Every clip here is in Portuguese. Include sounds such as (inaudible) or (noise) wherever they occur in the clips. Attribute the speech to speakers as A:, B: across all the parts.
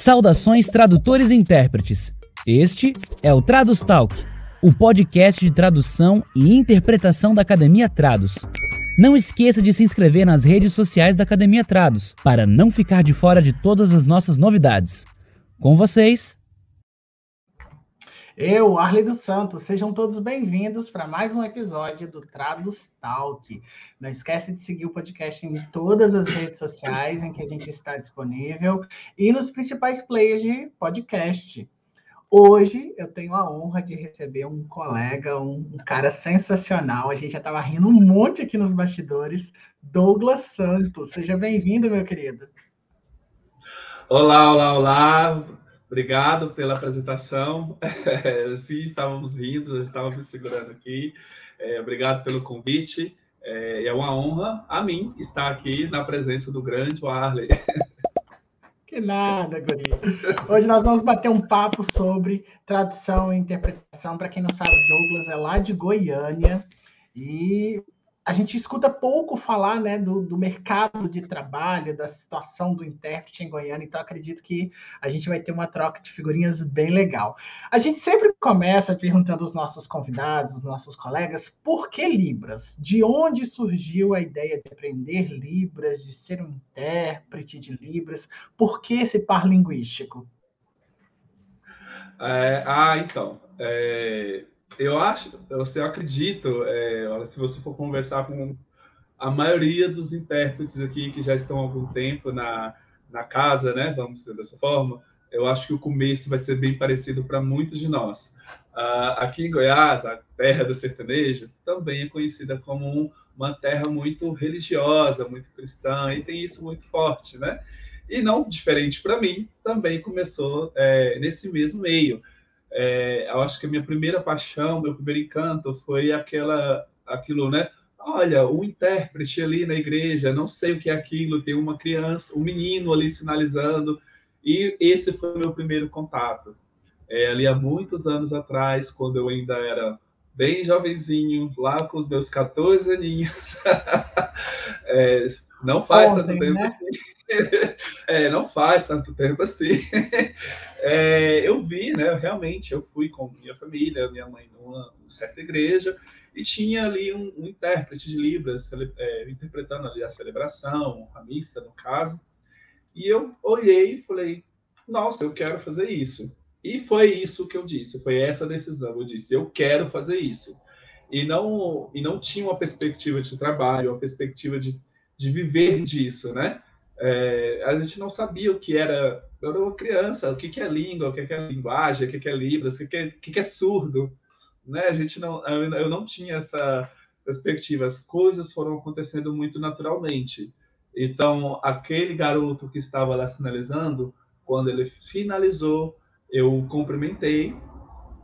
A: Saudações tradutores e intérpretes. Este é o Tradus Talk, o podcast de tradução e interpretação da Academia Trados. Não esqueça de se inscrever nas redes sociais da Academia Trados para não ficar de fora de todas as nossas novidades. Com vocês,
B: eu, Arley dos Santos, sejam todos bem-vindos para mais um episódio do Tradus Talk. Não esquece de seguir o podcast em todas as redes sociais em que a gente está disponível e nos principais players de podcast. Hoje eu tenho a honra de receber um colega, um, um cara sensacional. A gente já estava rindo um monte aqui nos bastidores, Douglas Santos. Seja bem-vindo, meu querido.
C: Olá, olá, olá. Obrigado pela apresentação. (laughs) Sim, estávamos rindo, estávamos segurando aqui. É, obrigado pelo convite. É, é uma honra a mim estar aqui na presença do grande Warley.
B: Que nada, Guri. Hoje nós vamos bater um papo sobre tradução e interpretação. Para quem não sabe, Douglas é lá de Goiânia e a gente escuta pouco falar né, do, do, mercado de trabalho, da situação do intérprete em Goiânia, então acredito que a gente vai ter uma troca de figurinhas bem legal. A gente sempre começa perguntando aos nossos convidados, aos nossos colegas, por que Libras? De onde surgiu a ideia de aprender Libras, de ser um intérprete de Libras? Por que esse par linguístico?
C: É, ah, então. É eu acho, eu, acredito, é, se você for conversar com a maioria dos intérpretes aqui que já estão há algum tempo na, na casa, né, vamos dizer dessa forma, eu acho que o começo vai ser bem parecido para muitos de nós. Uh, aqui em Goiás, a terra do sertanejo, também é conhecida como um, uma terra muito religiosa, muito cristã, e tem isso muito forte, né? E não diferente para mim, também começou é, nesse mesmo meio é, eu acho que a minha primeira paixão, meu primeiro encanto foi aquela, aquilo, né? Olha, o intérprete ali na igreja, não sei o que é aquilo, tem uma criança, um menino ali sinalizando, e esse foi meu primeiro contato. É, ali há muitos anos atrás, quando eu ainda era bem jovenzinho, lá com os meus 14 aninhos. (laughs) é, não faz Ontem, tanto tempo né? assim. (laughs) É, não faz tanto tempo assim. (laughs) É, eu vi, né? Realmente, eu fui com minha família, minha mãe numa certa igreja, e tinha ali um, um intérprete de Libras é, interpretando ali a celebração, a missa, no caso. E eu olhei e falei, nossa, eu quero fazer isso. E foi isso que eu disse, foi essa decisão. Eu disse, eu quero fazer isso. E não, e não tinha uma perspectiva de trabalho, uma perspectiva de de viver disso, né? É, a gente não sabia o que era, eu era uma criança, o que, que é língua, o que, que é linguagem, o que, que é libras, o que, que, é, o que, é surdo, né? A gente não, eu não tinha essa perspectiva, as coisas foram acontecendo muito naturalmente. Então, aquele garoto que estava lá sinalizando, quando ele finalizou, eu cumprimentei,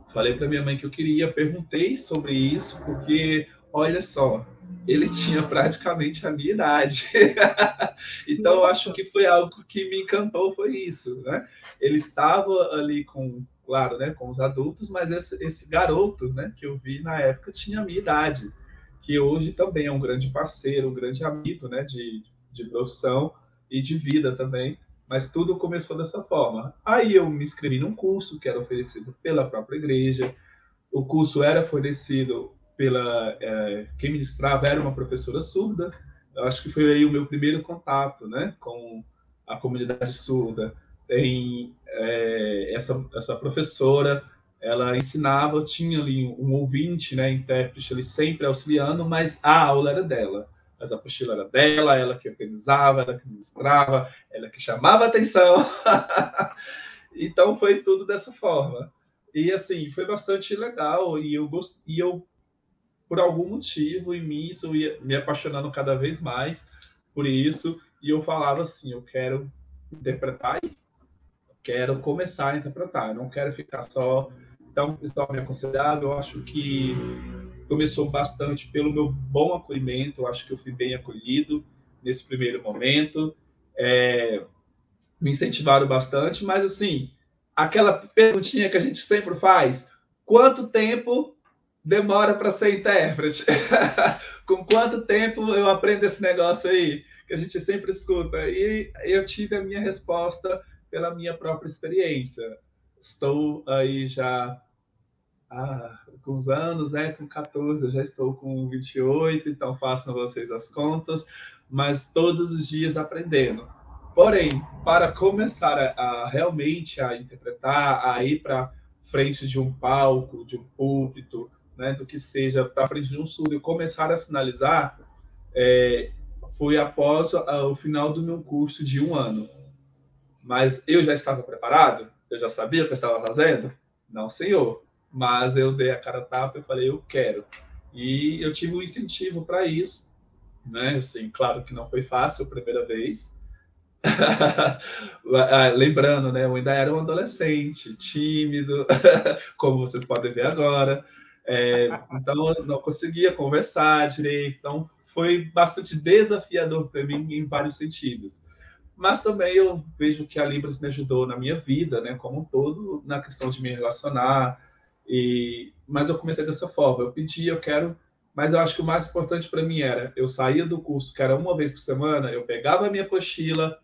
C: falei para minha mãe que eu queria, perguntei sobre isso, porque olha só, ele tinha praticamente a minha idade. (laughs) então, eu acho que foi algo que me encantou, foi isso, né? Ele estava ali com, claro, né, com os adultos, mas esse, esse garoto, né, que eu vi na época tinha a minha idade, que hoje também é um grande parceiro, um grande amigo, né, de, de profissão e de vida também. Mas tudo começou dessa forma. Aí eu me inscrevi num curso que era oferecido pela própria igreja. O curso era fornecido pela é, quem ministrava era uma professora surda. Eu acho que foi aí o meu primeiro contato, né, com a comunidade surda. Tem é, essa essa professora, ela ensinava, tinha ali um ouvinte, né, intérprete ali sempre auxiliando, mas a aula era dela. Mas a apostila era dela, ela que organizava, ela que ministrava, ela que chamava atenção. (laughs) então foi tudo dessa forma. E assim, foi bastante legal e eu gost... e eu por algum motivo em mim isso ia me apaixonando cada vez mais por isso e eu falava assim eu quero interpretar quero começar a interpretar eu não quero ficar só então o pessoal me aconselhava eu acho que começou bastante pelo meu bom acolhimento eu acho que eu fui bem acolhido nesse primeiro momento é, me incentivaram bastante mas assim aquela perguntinha que a gente sempre faz quanto tempo demora para ser intérprete? (laughs) Com quanto tempo eu aprendo esse negócio aí? Que a gente sempre escuta. E eu tive a minha resposta pela minha própria experiência. Estou aí já há alguns anos, né? Com 14, eu já estou com 28, então façam vocês as contas, mas todos os dias aprendendo. Porém, para começar a, a realmente a interpretar, a ir para frente de um palco, de um púlpito, né, do que seja, para frente de um surdo e começar a sinalizar, é, foi após o final do meu curso de um ano. Mas eu já estava preparado? Eu já sabia o que eu estava fazendo? Não, senhor. Mas eu dei a cara tapa e falei, eu quero. E eu tive um incentivo para isso. Né? Assim, claro que não foi fácil a primeira vez. (laughs) Ah, lembrando, né? Eu ainda era um adolescente, tímido, (laughs) como vocês podem ver agora. É, então, não conseguia conversar direito. Então, foi bastante desafiador para mim em vários sentidos. Mas também eu vejo que a Libras me ajudou na minha vida, né, como um todo, na questão de me relacionar. E mas eu comecei dessa forma. Eu pedi, eu quero, mas eu acho que o mais importante para mim era eu saía do curso, que era uma vez por semana, eu pegava a minha apostila,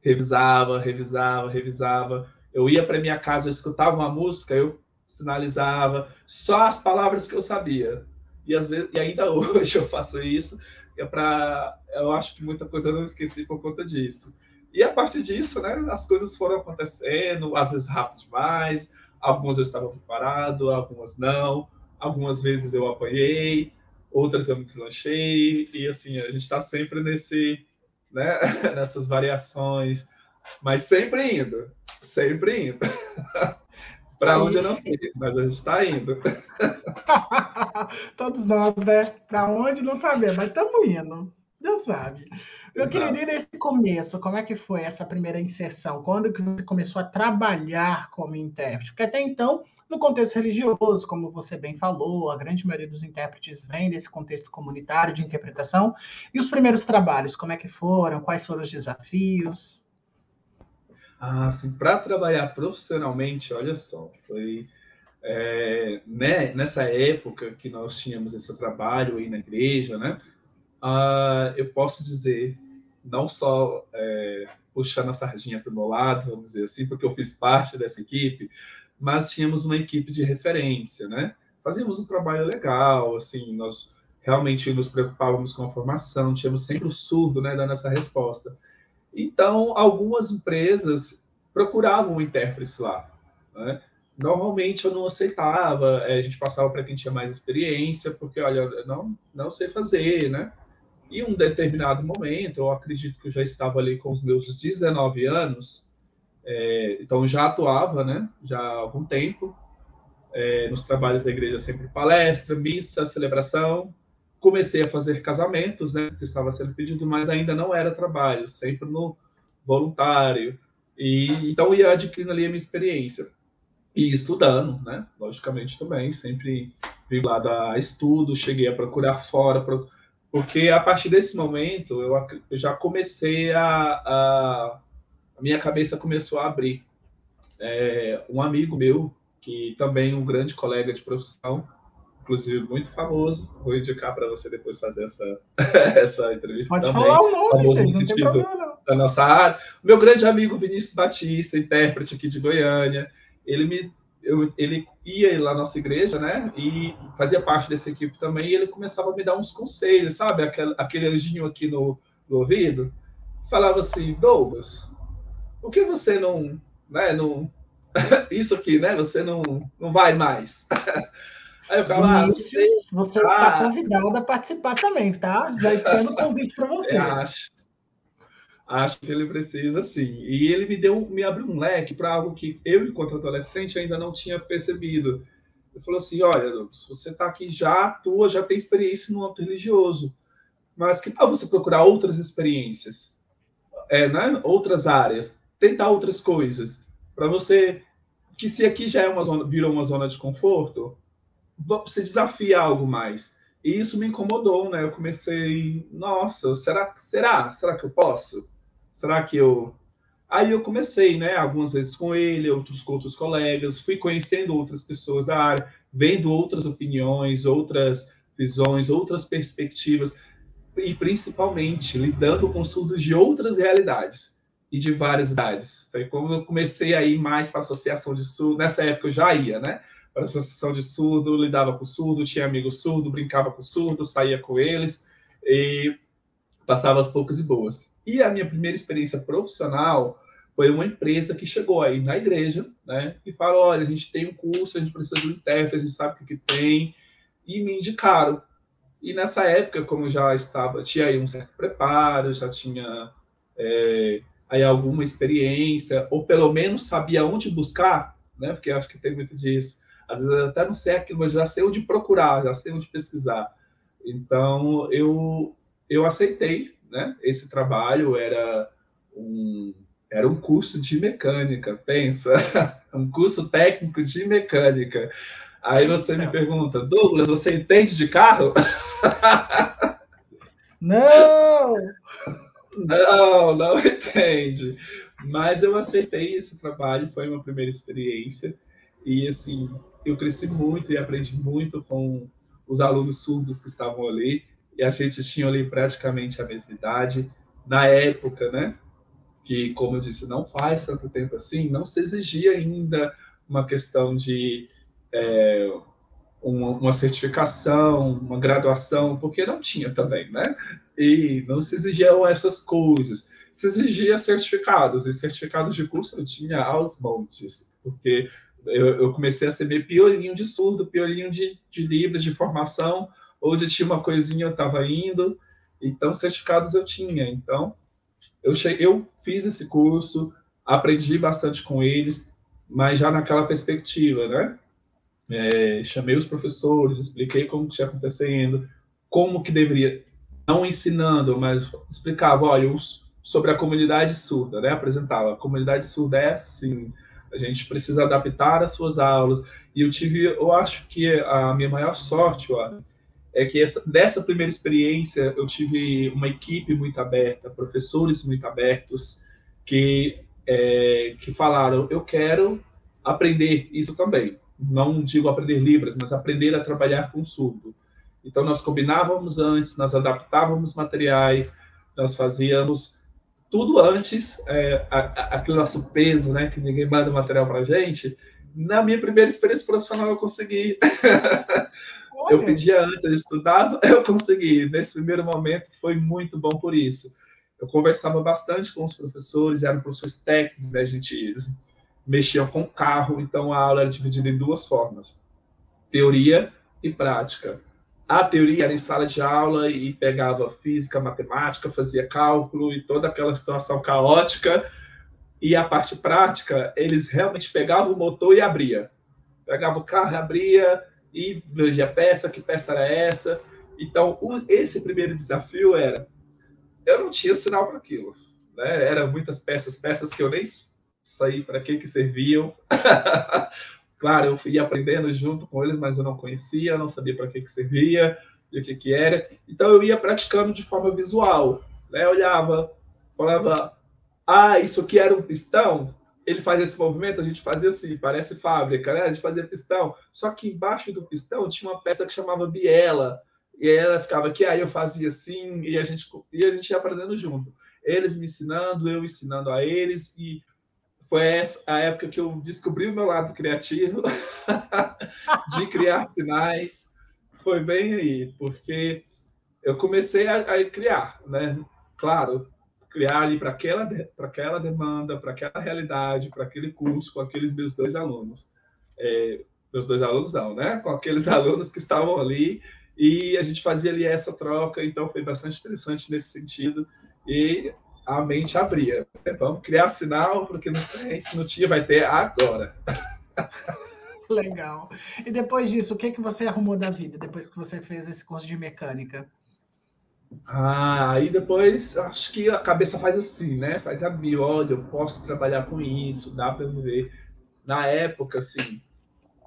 C: revisava, revisava, revisava. Eu ia para minha casa, eu escutava uma música, eu sinalizava só as palavras que eu sabia. E às vezes e ainda (laughs) hoje eu faço isso é para eu acho que muita coisa eu não esqueci por conta disso. E a partir disso né as coisas foram acontecendo às vezes rápido demais algumas eu estava preparado algumas não algumas vezes eu apanhei outras eu me deslanchei e assim a gente está sempre nesse né (laughs) nessas variações mas sempre indo sempre indo (laughs) Para onde eu não sei, mas a gente está indo. (laughs)
B: Todos nós, né? Para onde não sabemos, mas estamos indo. Já sabe. Eu Exato. queria ir nesse começo, como é que foi essa primeira inserção? Quando que você começou a trabalhar como intérprete? Porque até então, no contexto religioso, como você bem falou, a grande maioria dos intérpretes vem desse contexto comunitário de interpretação. E os primeiros trabalhos, como é que foram? Quais foram os desafios?
C: Ah, assim, para trabalhar profissionalmente, olha só, foi é, né, nessa época que nós tínhamos esse trabalho aí na igreja, né? Ah, eu posso dizer, não só é, puxando a sardinha para o meu lado, vamos dizer assim, porque eu fiz parte dessa equipe, mas tínhamos uma equipe de referência, né? Fazíamos um trabalho legal, assim, nós realmente nos preocupávamos com a formação, tínhamos sempre o surdo, né, dando essa resposta. Então, algumas empresas procuravam intérpretes lá. Né? Normalmente eu não aceitava, eh, a gente passava para quem tinha mais experiência, porque, olha, não, não sei fazer, né? E um determinado momento, eu acredito que eu já estava ali com os meus 19 anos, é, então já atuava, né? Já há algum tempo, é, nos trabalhos da igreja, sempre palestra, missa, celebração, comecei a fazer casamentos, né, que estava sendo pedido, mas ainda não era trabalho, sempre no voluntário. E então ia adquirindo ali a minha experiência e estudando, né, logicamente também, sempre vinculado a estudo, cheguei a procurar fora, porque a partir desse momento eu, já comecei a, a, a, minha cabeça começou a abrir. É, um amigo meu que também um grande colega de profissão inclusive muito famoso. Vou indicar para você depois fazer essa, (laughs) essa entrevista
B: Pode
C: também.
B: falar o nome,
C: famoso
B: gente,
C: no sentido da nossa área. Meu grande amigo Vinícius Batista, intérprete aqui de Goiânia, ele me eu, ele ia lá na nossa igreja, né? E fazia parte dessa equipe também. E ele começava a me dar uns conselhos, sabe? Aquele, aquele anjinho aqui no, no ouvido. Falava assim: Douglas, por que você não. Né, não (laughs) isso aqui, né? Você não, não vai mais. (laughs)
B: Aí eu falo, ah, você, ah, está convidado a participar também, tá? Já estendo o convite para você.
C: Acho. Acho que ele precisa sim. E ele me deu, me abriu um leque para algo que eu, enquanto adolescente, ainda não tinha percebido. Ele falou assim: olha, você está aqui já atua, já tem experiência no âmbito religioso, mas que tal você procurar outras experiências, é, né? outras áreas, tentar outras coisas, para você que se aqui já é uma zona, virou uma zona de conforto, você desafia algo mais. E isso me incomodou, né? Eu comecei, nossa, será, será, será que eu posso? Será que eu Aí eu comecei, né, algumas vezes com ele, outros com outros colegas, fui conhecendo outras pessoas da área, vendo outras opiniões, outras visões, outras perspectivas e principalmente lidando com surdos de outras realidades. e de várias idades. Foi quando eu comecei a ir mais para a associação de surdo. Nessa época eu já ia, né? Para a associação de surdo, lidava com surdo, tinha amigos surdo, brincava com surdo, saía com eles e passava as poucas e boas. E a minha primeira experiência profissional foi uma empresa que chegou aí na igreja, né? E falou: olha, a gente tem um curso, a gente precisa de um intérprete, a gente sabe o que, que tem, e me indicaram. E nessa época, como já estava, tinha aí um certo preparo, já tinha é, aí alguma experiência, ou pelo menos sabia onde buscar, né? Porque acho que tem muito disso. Às vezes eu até não sei aquilo, mas já sei onde procurar, já sei onde pesquisar. Então eu eu aceitei, né? Esse trabalho era um era um curso de mecânica, pensa, (laughs) um curso técnico de mecânica. Aí você me pergunta, Douglas, você entende de carro? (laughs)
B: Não!
C: Não, não entende. Mas eu aceitei esse trabalho, foi uma primeira experiência. E, assim, eu cresci muito e aprendi muito com os alunos surdos que estavam ali. E a gente tinha ali praticamente a mesma idade. Na época, né? Que, como eu disse, não faz tanto tempo assim, não se exigia ainda uma questão de é, uma, uma, certificação, uma graduação, porque não tinha também, né? E não se exigiam essas coisas. Se exigia certificados, e certificados de curso eu tinha aos montes, porque eu, eu comecei a ser meio piolinho de surdo, piolinho de, de livros de formação, onde tinha uma coisinha eu estava indo, então certificados eu tinha. Então, eu, cheguei, eu fiz esse curso, aprendi bastante com eles, mas já naquela perspectiva, né? É, chamei os professores, expliquei como que tinha acontecendo, como que deveria, não ensinando, mas explicava, olha, sobre a comunidade surda, né? Apresentava, a comunidade surda é assim, a gente precisa adaptar as suas aulas. E eu tive, eu acho que a minha maior sorte, olha, é que essa, dessa primeira experiência eu tive uma equipe muito aberta, professores muito abertos, que, é, que falaram, eu quero aprender isso também não digo aprender Libras, mas aprender a trabalhar com surdo. Então, nós combinávamos antes, nós adaptávamos materiais, nós fazíamos tudo antes, é, a, a, aquele nosso peso, né, que ninguém manda material para a gente. Na minha primeira experiência profissional, eu consegui. (laughs) eu pedia antes, eu estudava, (laughs) eu consegui. Nesse primeiro momento, foi muito bom por isso. Eu conversava bastante com os professores, eram professores técnicos, né, a gente mexiam com carro, então a aula era dividida em duas formas: teoria e prática. A teoria era em sala de aula e pegava física, matemática, fazia cálculo e toda aquela situação caótica. E a parte prática, eles realmente pegavam o motor e abria. Pegava o carro, abria e via peça, que peça era essa. Então, esse primeiro desafio era, eu não tinha sinal para aquilo, né? Eram muitas peças, peças que eu nem sair para que que serviam. (laughs) claro, eu fui aprendendo junto com eles, mas eu não conhecia, não sabia para que que servia e o que que era. Então eu ia praticando de forma visual, né? Eu olhava, falava, ah, isso aqui era um pistão. Ele faz esse movimento, a gente fazia assim, parece fábrica, né? A gente fazia pistão. Só que embaixo do pistão tinha uma peça que chamava biela. E ela ficava aqui, aí eu fazia assim, e a gente, e a gente ia aprendendo junto. Eles me ensinando, eu ensinando a eles, e foi a época que eu descobri o meu lado criativo, (laughs) de criar sinais. Foi bem aí, porque eu comecei a, a criar, né? Claro, criar ali para aquela, aquela demanda, para aquela realidade, para aquele curso, com aqueles meus dois alunos. É, meus dois alunos não, né? Com aqueles (laughs) alunos que estavam ali e a gente fazia ali essa troca, então foi bastante interessante nesse sentido. E a mente abria. Vamos criar sinal, porque não tem, se não tinha, vai ter agora. (laughs)
B: Legal. E depois disso, o que, que você arrumou da vida, depois que você fez esse curso de mecânica?
C: Ah, aí depois, acho que a cabeça faz assim, né? Faz a mil, olha, eu posso trabalhar com isso, dá para viver. Na época, assim,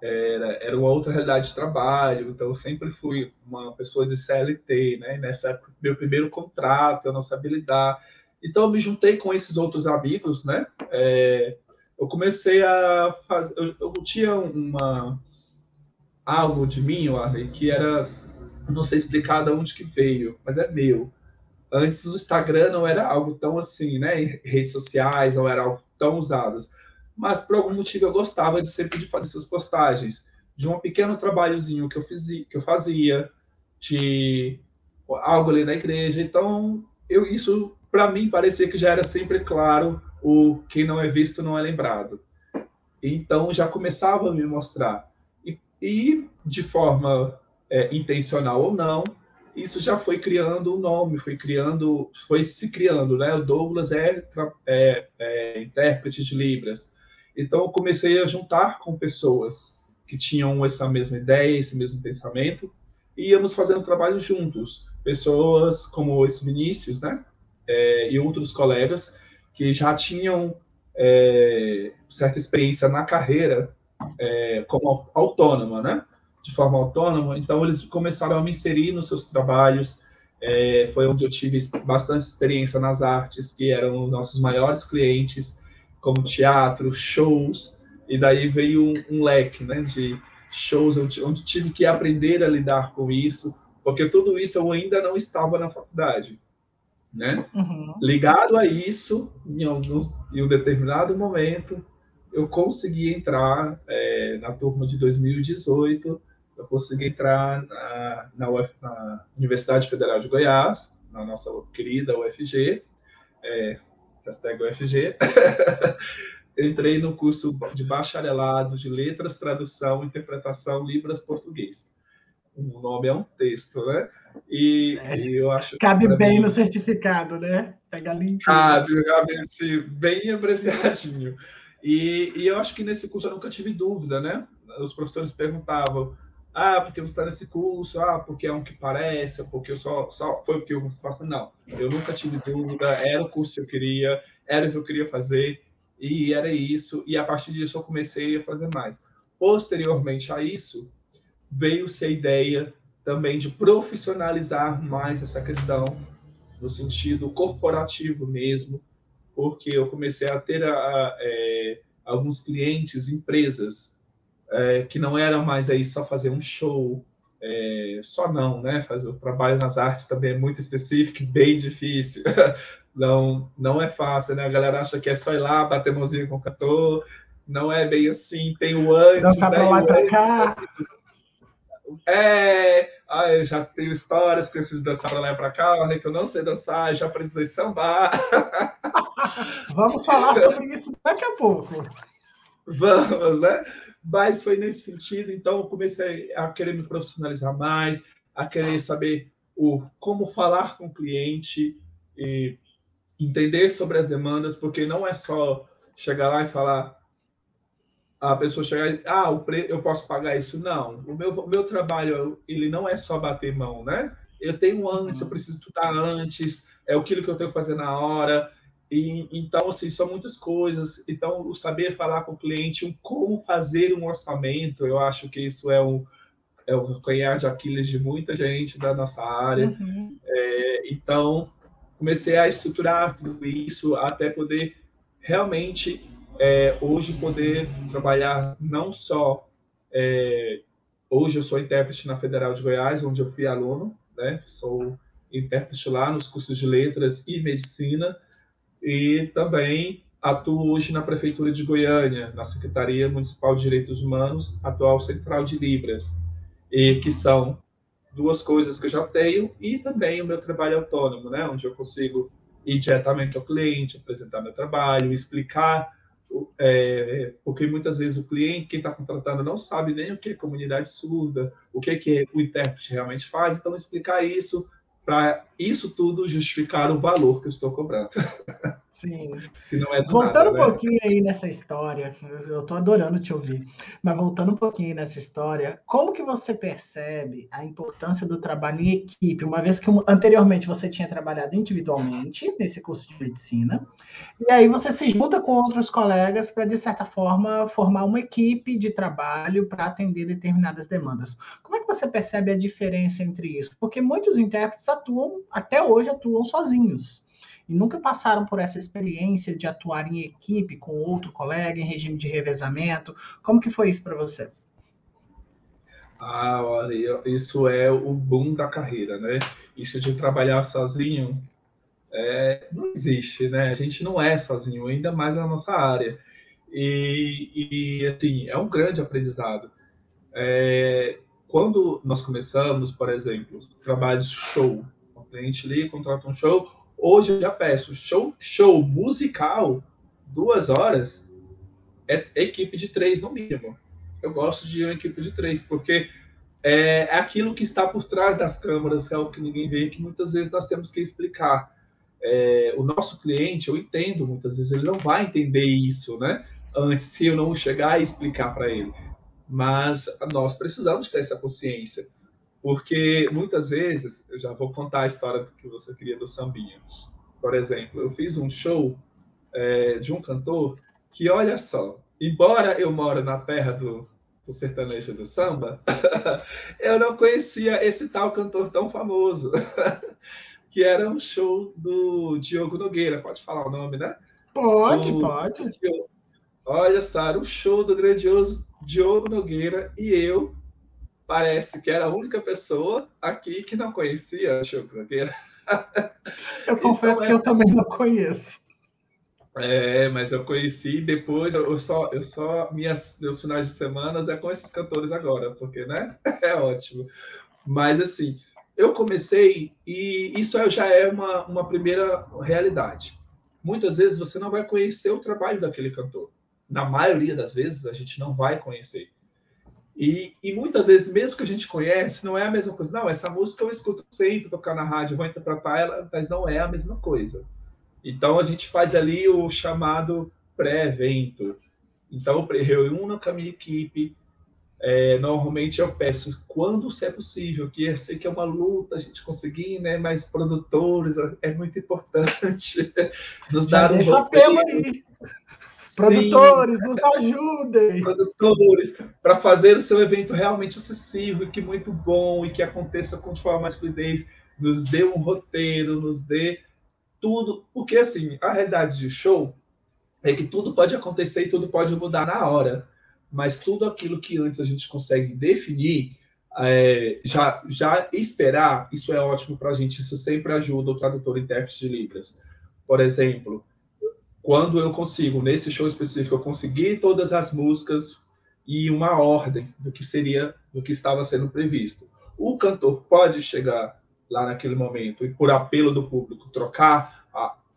C: era, era uma outra realidade de trabalho, então eu sempre fui uma pessoa de CLT, né? Nessa época, meu primeiro contrato, eu não sabia lidar. Então, eu me juntei com esses outros amigos, né? É, eu comecei a fazer. Eu, eu, tinha uma algo de mim, Arley, que era. Não sei explicar de onde que veio, mas é meu. Antes o Instagram não era algo tão assim, né? Redes sociais não era algo tão usadas. Mas por algum motivo eu gostava de sempre de fazer essas postagens, de um pequeno trabalhozinho que eu, fiz, que eu fazia, de algo ali na igreja. Então, eu, isso para mim parecia que já era sempre claro o quem não é visto não é lembrado. Então já começava a me mostrar e, e de forma é, intencional ou não, isso já foi criando um nome, foi criando, foi se criando, né? O Douglas é, é, é intérprete de Libras. Então eu comecei a juntar com pessoas que tinham essa mesma ideia, esse mesmo pensamento, e íamos fazendo trabalho juntos. Pessoas como esse Vinícius, né? É, e outros colegas que já tinham é, certa experiência na carreira é, como autônoma, né? de forma autônoma, então eles começaram a me inserir nos seus trabalhos. É, foi onde eu tive bastante experiência nas artes, que eram nossos maiores clientes, como teatro, shows, e daí veio um, um leque né, de shows onde tive que aprender a lidar com isso, porque tudo isso eu ainda não estava na faculdade. Né? Uhum. Ligado a isso, em, alguns, em um determinado momento, eu consegui entrar é, na turma de 2018 eu consegui entrar na, na, Uf, na, Universidade Federal de Goiás, na nossa querida UFG, é, hashtag UFG. (laughs) Entrei no curso de bacharelado de Letras, Tradução, Interpretação, Libras, Português. O nome é um texto, né? E, é, e eu acho.
B: Cabe bem mim, no certificado, né? Pega limpinho.
C: Cabe, cabe assim, bem abreviadinho. E, e eu acho que nesse curso eu nunca tive dúvida, né? Os professores perguntavam ah, porque você está nesse curso, ah, porque é um que parece, porque eu só, só foi o que eu faço. Não, eu nunca tive dúvida, era o curso que eu queria, era o que eu queria fazer, e era isso, e a partir disso eu comecei a fazer mais. Posteriormente a isso, veio-se a ideia também de profissionalizar mais essa questão, no sentido corporativo mesmo, porque eu comecei a ter a, a, é, alguns clientes, empresas, é, que não era mais aí só fazer um show, é, só não, né? Fazer o trabalho nas artes também é muito específico, bem difícil. (laughs) não, não é fácil, né? A galera acha que é só ir lá, bater mãozinha com o cantor. Não é bem assim, tem o antes.
B: Dançar pra lá e pra cá.
C: É, ah, eu já tenho histórias esses de dançar lá e pra cá, que eu não sei dançar, já precisei sambar. (laughs)
B: Vamos falar sobre isso daqui a pouco.
C: Vamos, né? Mas foi nesse sentido, então eu comecei a querer me profissionalizar mais, a querer saber o como falar com o cliente e entender sobre as demandas, porque não é só chegar lá e falar a pessoa chegar e ah, o pre... eu posso pagar isso não. O meu o meu trabalho ele não é só bater mão, né? Eu tenho antes, eu preciso estudar antes, é aquilo que eu tenho que fazer na hora. E, então, assim, são muitas coisas. Então, o saber falar com o cliente, o como fazer um orçamento, eu acho que isso é um, é o canhar de Aquiles de muita gente da nossa área. Uhum. É, então, comecei a estruturar tudo isso até poder realmente, é, hoje, poder trabalhar não só. É, hoje, eu sou intérprete na Federal de Goiás, onde eu fui aluno, né? Sou intérprete lá nos cursos de letras e medicina e também atuo hoje na Prefeitura de Goiânia, na Secretaria Municipal de Direitos Humanos, atual Central de Libras, e que são duas coisas que eu já tenho, e também o meu trabalho autônomo, né, onde eu consigo ir diretamente ao cliente, apresentar meu trabalho, explicar, é, porque muitas vezes o cliente, quem está contratando, não sabe nem o que é comunidade surda, o que, é que o intérprete realmente faz, então explicar isso para isso tudo justificar o valor que eu estou cobrando.
B: Sim. (laughs) É voltando nada, um né? pouquinho aí nessa história, eu estou adorando te ouvir, mas voltando um pouquinho nessa história, como que você percebe a importância do trabalho em equipe, uma vez que anteriormente você tinha trabalhado individualmente nesse curso de medicina, e aí você se junta com outros colegas para, de certa forma, formar uma equipe de trabalho para atender determinadas demandas. Como é que você percebe a diferença entre isso? Porque muitos intérpretes atuam, até hoje, atuam sozinhos e nunca passaram por essa experiência de atuar em equipe com outro colega em regime de revezamento. Como que foi isso para você?
C: Ah, olha, isso é o boom da carreira, né? Isso de trabalhar sozinho É, não existe, né? A gente não é sozinho, ainda mais na nossa área. E, e assim, é um grande aprendizado. É, quando nós começamos, por exemplo, trabalho show, cliente liga, contrata um show, hoje eu já peço show, show musical, duas horas, é equipe de três no mínimo. Eu gosto de uma equipe de três, porque é, é aquilo que está por trás das câmeras, que é o que ninguém vê, que muitas vezes nós temos que explicar. É, o nosso cliente, eu entendo, muitas vezes ele não vai entender isso, né? Antes, se eu não chegar e explicar para ele mas nós precisamos ter essa consciência, porque muitas vezes, eu já vou contar a história que você queria do sambinha. Por exemplo, eu fiz um show é, de um cantor que, olha só, embora eu moro na terra do, do sertanejo do samba, (laughs) eu não conhecia esse tal cantor tão famoso, (laughs) que era um show do Diogo Nogueira, pode falar o nome, né?
B: Pode, pode.
C: Olha, Sara, o show do grandioso Diogo Nogueira e eu parece que era a única pessoa aqui que não conhecia Diogo Nogueira. (laughs)
B: Eu confesso então, que é... eu também não conheço.
C: É, mas eu conheci depois, eu só, eu só minhas, meus finais de semana é com esses cantores agora, porque, né? (laughs) É ótimo. Mas assim, eu comecei e isso já é uma, uma primeira realidade. Muitas vezes você não vai conhecer o trabalho daquele cantor na maioria das vezes, a gente não vai conhecer. E, e, muitas vezes, mesmo que a gente conhece, não é a mesma coisa. Não, essa música eu escuto sempre tocar na rádio, vou interpretar ela, mas não é a mesma coisa. Então a gente faz ali o chamado pré-evento. Então eu reúno com a minha equipe. É, normalmente eu peço quando se é possível, que eu sei que é uma luta a gente conseguir, né? Mas produtores é muito importante (laughs) nos
B: Já dar um roteiro. Aí. Produtores, Sim, nos ajudem!
C: Produtores, para fazer o seu evento realmente acessível, que muito bom e que aconteça com forma mais fluidez, nos dê um roteiro, nos dê tudo, porque assim, a realidade de show é que tudo pode acontecer e tudo pode mudar na hora, mas tudo aquilo que antes a gente consegue definir, é, já, já esperar, isso é ótimo para a gente, isso sempre ajuda o tradutor intérprete de Libras. Por exemplo, quando eu consigo, nesse show específico, eu consegui todas as músicas e uma ordem do que seria, do que estava sendo previsto. O cantor pode chegar lá naquele momento e, por apelo do público, trocar,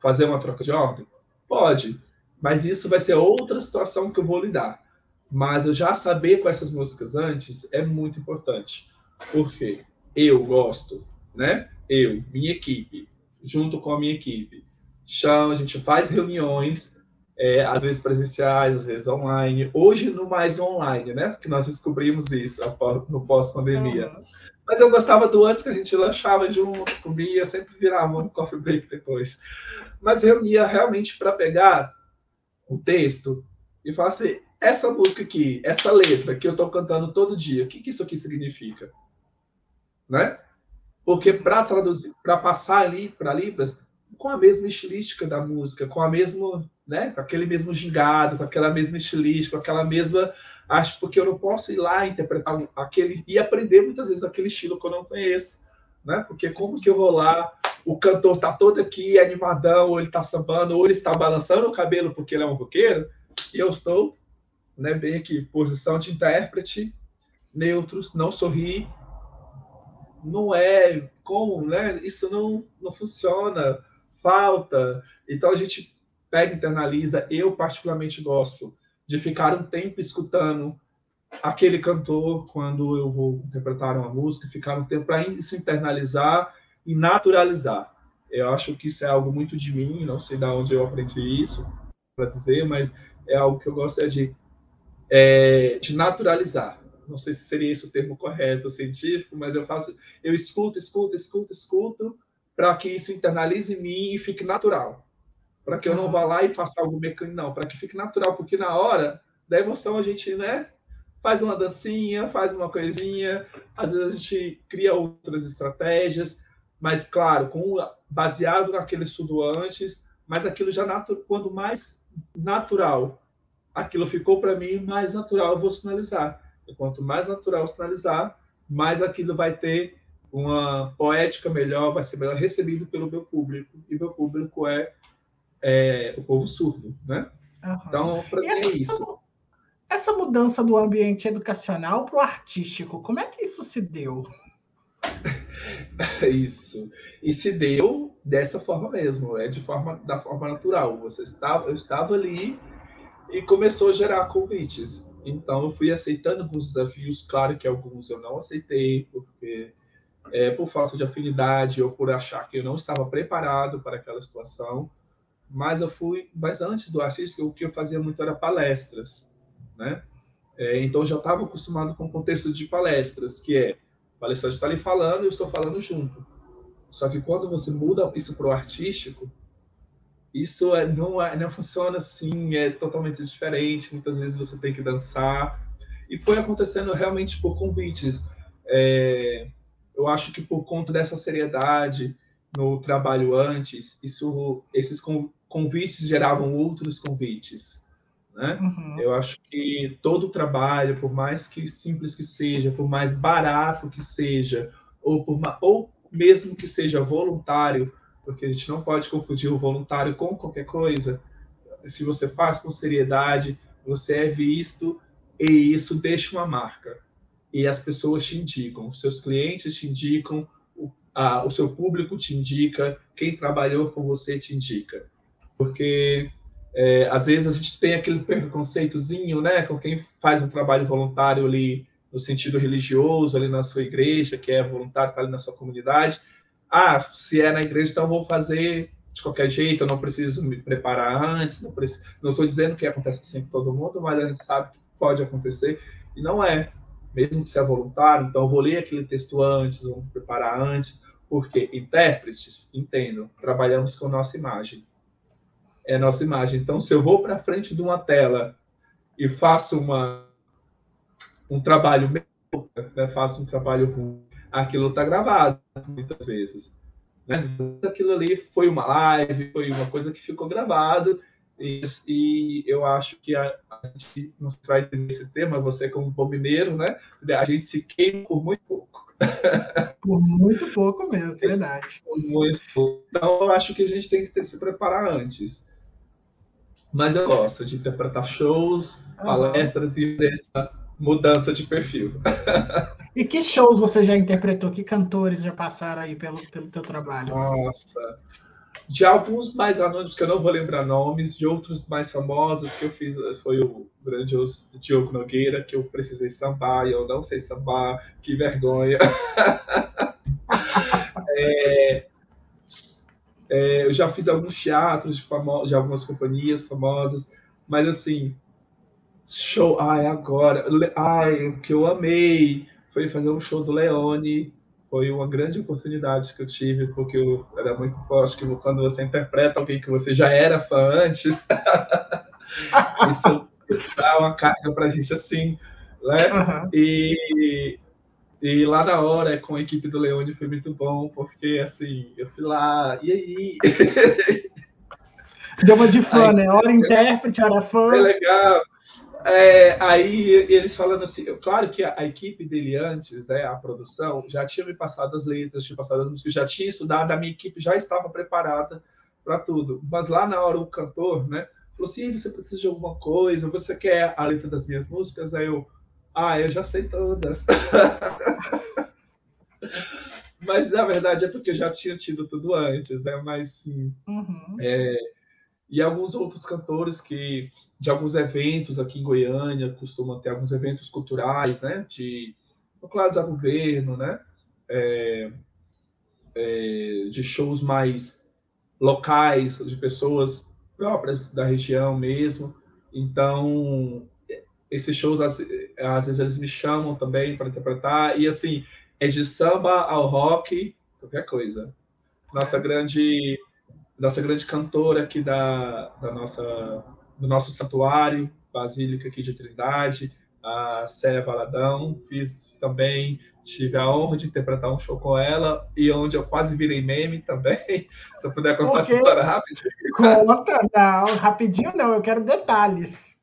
C: fazer uma troca de ordem? Pode, mas isso vai ser outra situação que eu vou lidar. Mas eu já saber com essas músicas antes é muito importante, porque eu gosto, né? Eu, minha equipe, junto com a minha equipe, chama, a gente faz reuniões, é, às vezes presenciais, às vezes online. Hoje, no mais online, né? Porque nós descobrimos isso no pós-pandemia. Uhum. Mas eu gostava do antes que a gente lanchava junto, comia, sempre virava um coffee break depois. Mas reunia realmente para pegar o texto e falar assim: essa música aqui, essa letra que eu estou cantando todo dia, o que, que isso aqui significa? Né? Porque para traduzir, para passar ali para Libras, com a mesma estilística da música, com a mesma, né, com aquele mesmo gingado, com aquela mesma estilística, com aquela mesma, acho porque eu não posso ir lá interpretar aquele e aprender muitas vezes aquele estilo que eu não conheço, né? Porque como que eu vou lá, o cantor tá todo aqui animadão, ou ele tá sambando, ou ele está balançando o cabelo porque ele é um roqueiro, e eu estou, né, bem aqui, posição de intérprete, neutros, não sorri, não é como, né? Isso não, não funciona falta. Então a gente pega, internaliza. Eu particularmente gosto de ficar um tempo escutando aquele cantor quando eu vou interpretar uma música, ficar um tempo para isso internalizar e naturalizar. Eu acho que isso é algo muito de mim, não sei de onde eu aprendi isso para dizer, mas é algo que eu gosto é de, é, de naturalizar. Não sei se seria esse o termo correto científico, mas eu faço, eu escuto, escuto, escuto, escuto, para que isso internalize em mim e fique natural. Para que eu não vá lá e faça algo mecânico, não, para que fique natural, porque na hora da emoção a gente, né, faz uma dancinha, faz uma coisinha, às vezes a gente cria outras estratégias, mas claro, com baseado naquele estudo antes, mas aquilo já natu, quando mais natural aquilo ficou para mim, mais natural eu vou sinalizar. E quanto mais natural sinalizar, mais aquilo vai ter uma poética melhor, vai ser melhor recebido pelo meu público. E meu público é, é o povo surdo, né? Uhum. Então, para mim é isso.
B: Essa mudança do ambiente educacional para o artístico, como é que isso se deu? (laughs)
C: Isso. E se deu dessa forma mesmo, é de forma da forma natural. Você estava, eu estava ali e começou a gerar convites. Então eu fui aceitando alguns desafios, claro que alguns eu não aceitei porque é, por falta de afinidade ou por achar que eu não estava preparado para aquela situação. Mas eu fui, mas antes do artista, o que eu fazia muito era palestras, né? É, então eu já estava acostumado com o contexto de palestras, que é o palestrante está ali falando e eu estou falando junto. Só que quando você muda isso para o artístico, isso é, não, é, não funciona assim, é totalmente diferente. Muitas vezes você tem que dançar. E foi acontecendo realmente por convites. É, eu acho que por conta dessa seriedade no trabalho antes, isso, esses convites geravam outros convites. Né? Uhum. Eu acho que todo trabalho, por mais que simples que seja, por mais barato que seja, ou, por, ou mesmo que seja voluntário, porque a gente não pode confundir o voluntário com qualquer coisa. Se você faz com seriedade, você é visto e isso deixa uma marca. E as pessoas te indicam, seus clientes te indicam, o, a, o seu público te indica, quem trabalhou com você te indica. Porque é, às vezes a gente tem aquele preconceitozinho, né, com quem faz um trabalho voluntário ali no sentido religioso, ali na sua igreja, que é voluntário, está ali na sua comunidade. Ah, se é na igreja, então vou fazer de qualquer jeito, eu não preciso me preparar antes, não, preciso, não estou dizendo que acontece assim com todo mundo, mas a gente sabe que pode acontecer, e não é. Mesmo que seja voluntário, então eu vou ler aquele texto antes, vou me preparar antes, porque intérpretes, entendam, trabalhamos com nossa imagem é nossa imagem. Então, se eu vou para frente de uma tela e faço uma, um trabalho né, faço um trabalho ruim, aquilo está gravado muitas vezes. Né? Aquilo ali foi uma live, foi uma coisa que ficou gravado, e, e eu acho que a, a, gente não vai ter esse tema, você como bobineiro, né? A gente se queima por muito pouco. (laughs)
B: Por muito pouco mesmo, verdade.
C: Por muito pouco. Então, eu acho que a gente tem que ter, se preparar antes mas eu gosto de interpretar shows, palestras e essa mudança de perfil.
B: e que shows você já interpretou? Que cantores já passaram aí pelo, pelo teu trabalho?
C: Nossa, de alguns mais anônimos, que eu não vou lembrar nomes, de outros mais famosos que eu fiz, foi o grandioso Diogo Nogueira, que eu precisei sambar e eu não sei sambar, que vergonha. (laughs) é, é, eu já fiz alguns teatros de, de algumas companhias famosas, mas assim, show, ai, agora, ai, o que eu amei foi fazer um show do Leone, foi uma grande oportunidade que eu tive, porque eu era muito forte que quando você interpreta alguém que você já era fã antes, isso, (laughs) isso dá uma carga pra gente assim, né? Uhum. E e lá na hora, com a equipe do Leone, foi muito bom, porque assim, eu fui lá, e aí? (laughs)
B: Deu uma de fã, aí, né? Hora intérprete, hora fã.
C: Foi legal. É, aí eles falando assim, claro que a, a, equipe dele antes, né, a produção, já tinha me passado as letras, tinha passado as músicas, já tinha estudado, a minha equipe já estava preparada para tudo. Mas lá na hora o cantor, né, falou assim, você precisa de alguma coisa, você quer a letra das minhas músicas? Aí eu, ah, eu já sei todas. (laughs) Mas na verdade é porque eu já tinha tido tudo antes, né? Mas sim. Uhum. É, e alguns outros cantores que de alguns eventos aqui em Goiânia costumam ter alguns eventos culturais, né? De claro da governo, né? É, é, de shows mais locais, de pessoas próprias da região mesmo. Então, esses shows, às, às vezes, eles me chamam também para interpretar, e assim, é de samba ao rock, qualquer coisa. Nossa grande, nossa grande cantora aqui da, da nossa, do nosso santuário, Basílica aqui de Trindade, a Célia Valadão, fiz também, tive a honra de interpretar um show com ela, e onde eu quase virei meme também, (laughs) se eu puder contar okay. essa história rapidinho.
B: Conta, não, rapidinho não, eu quero detalhes.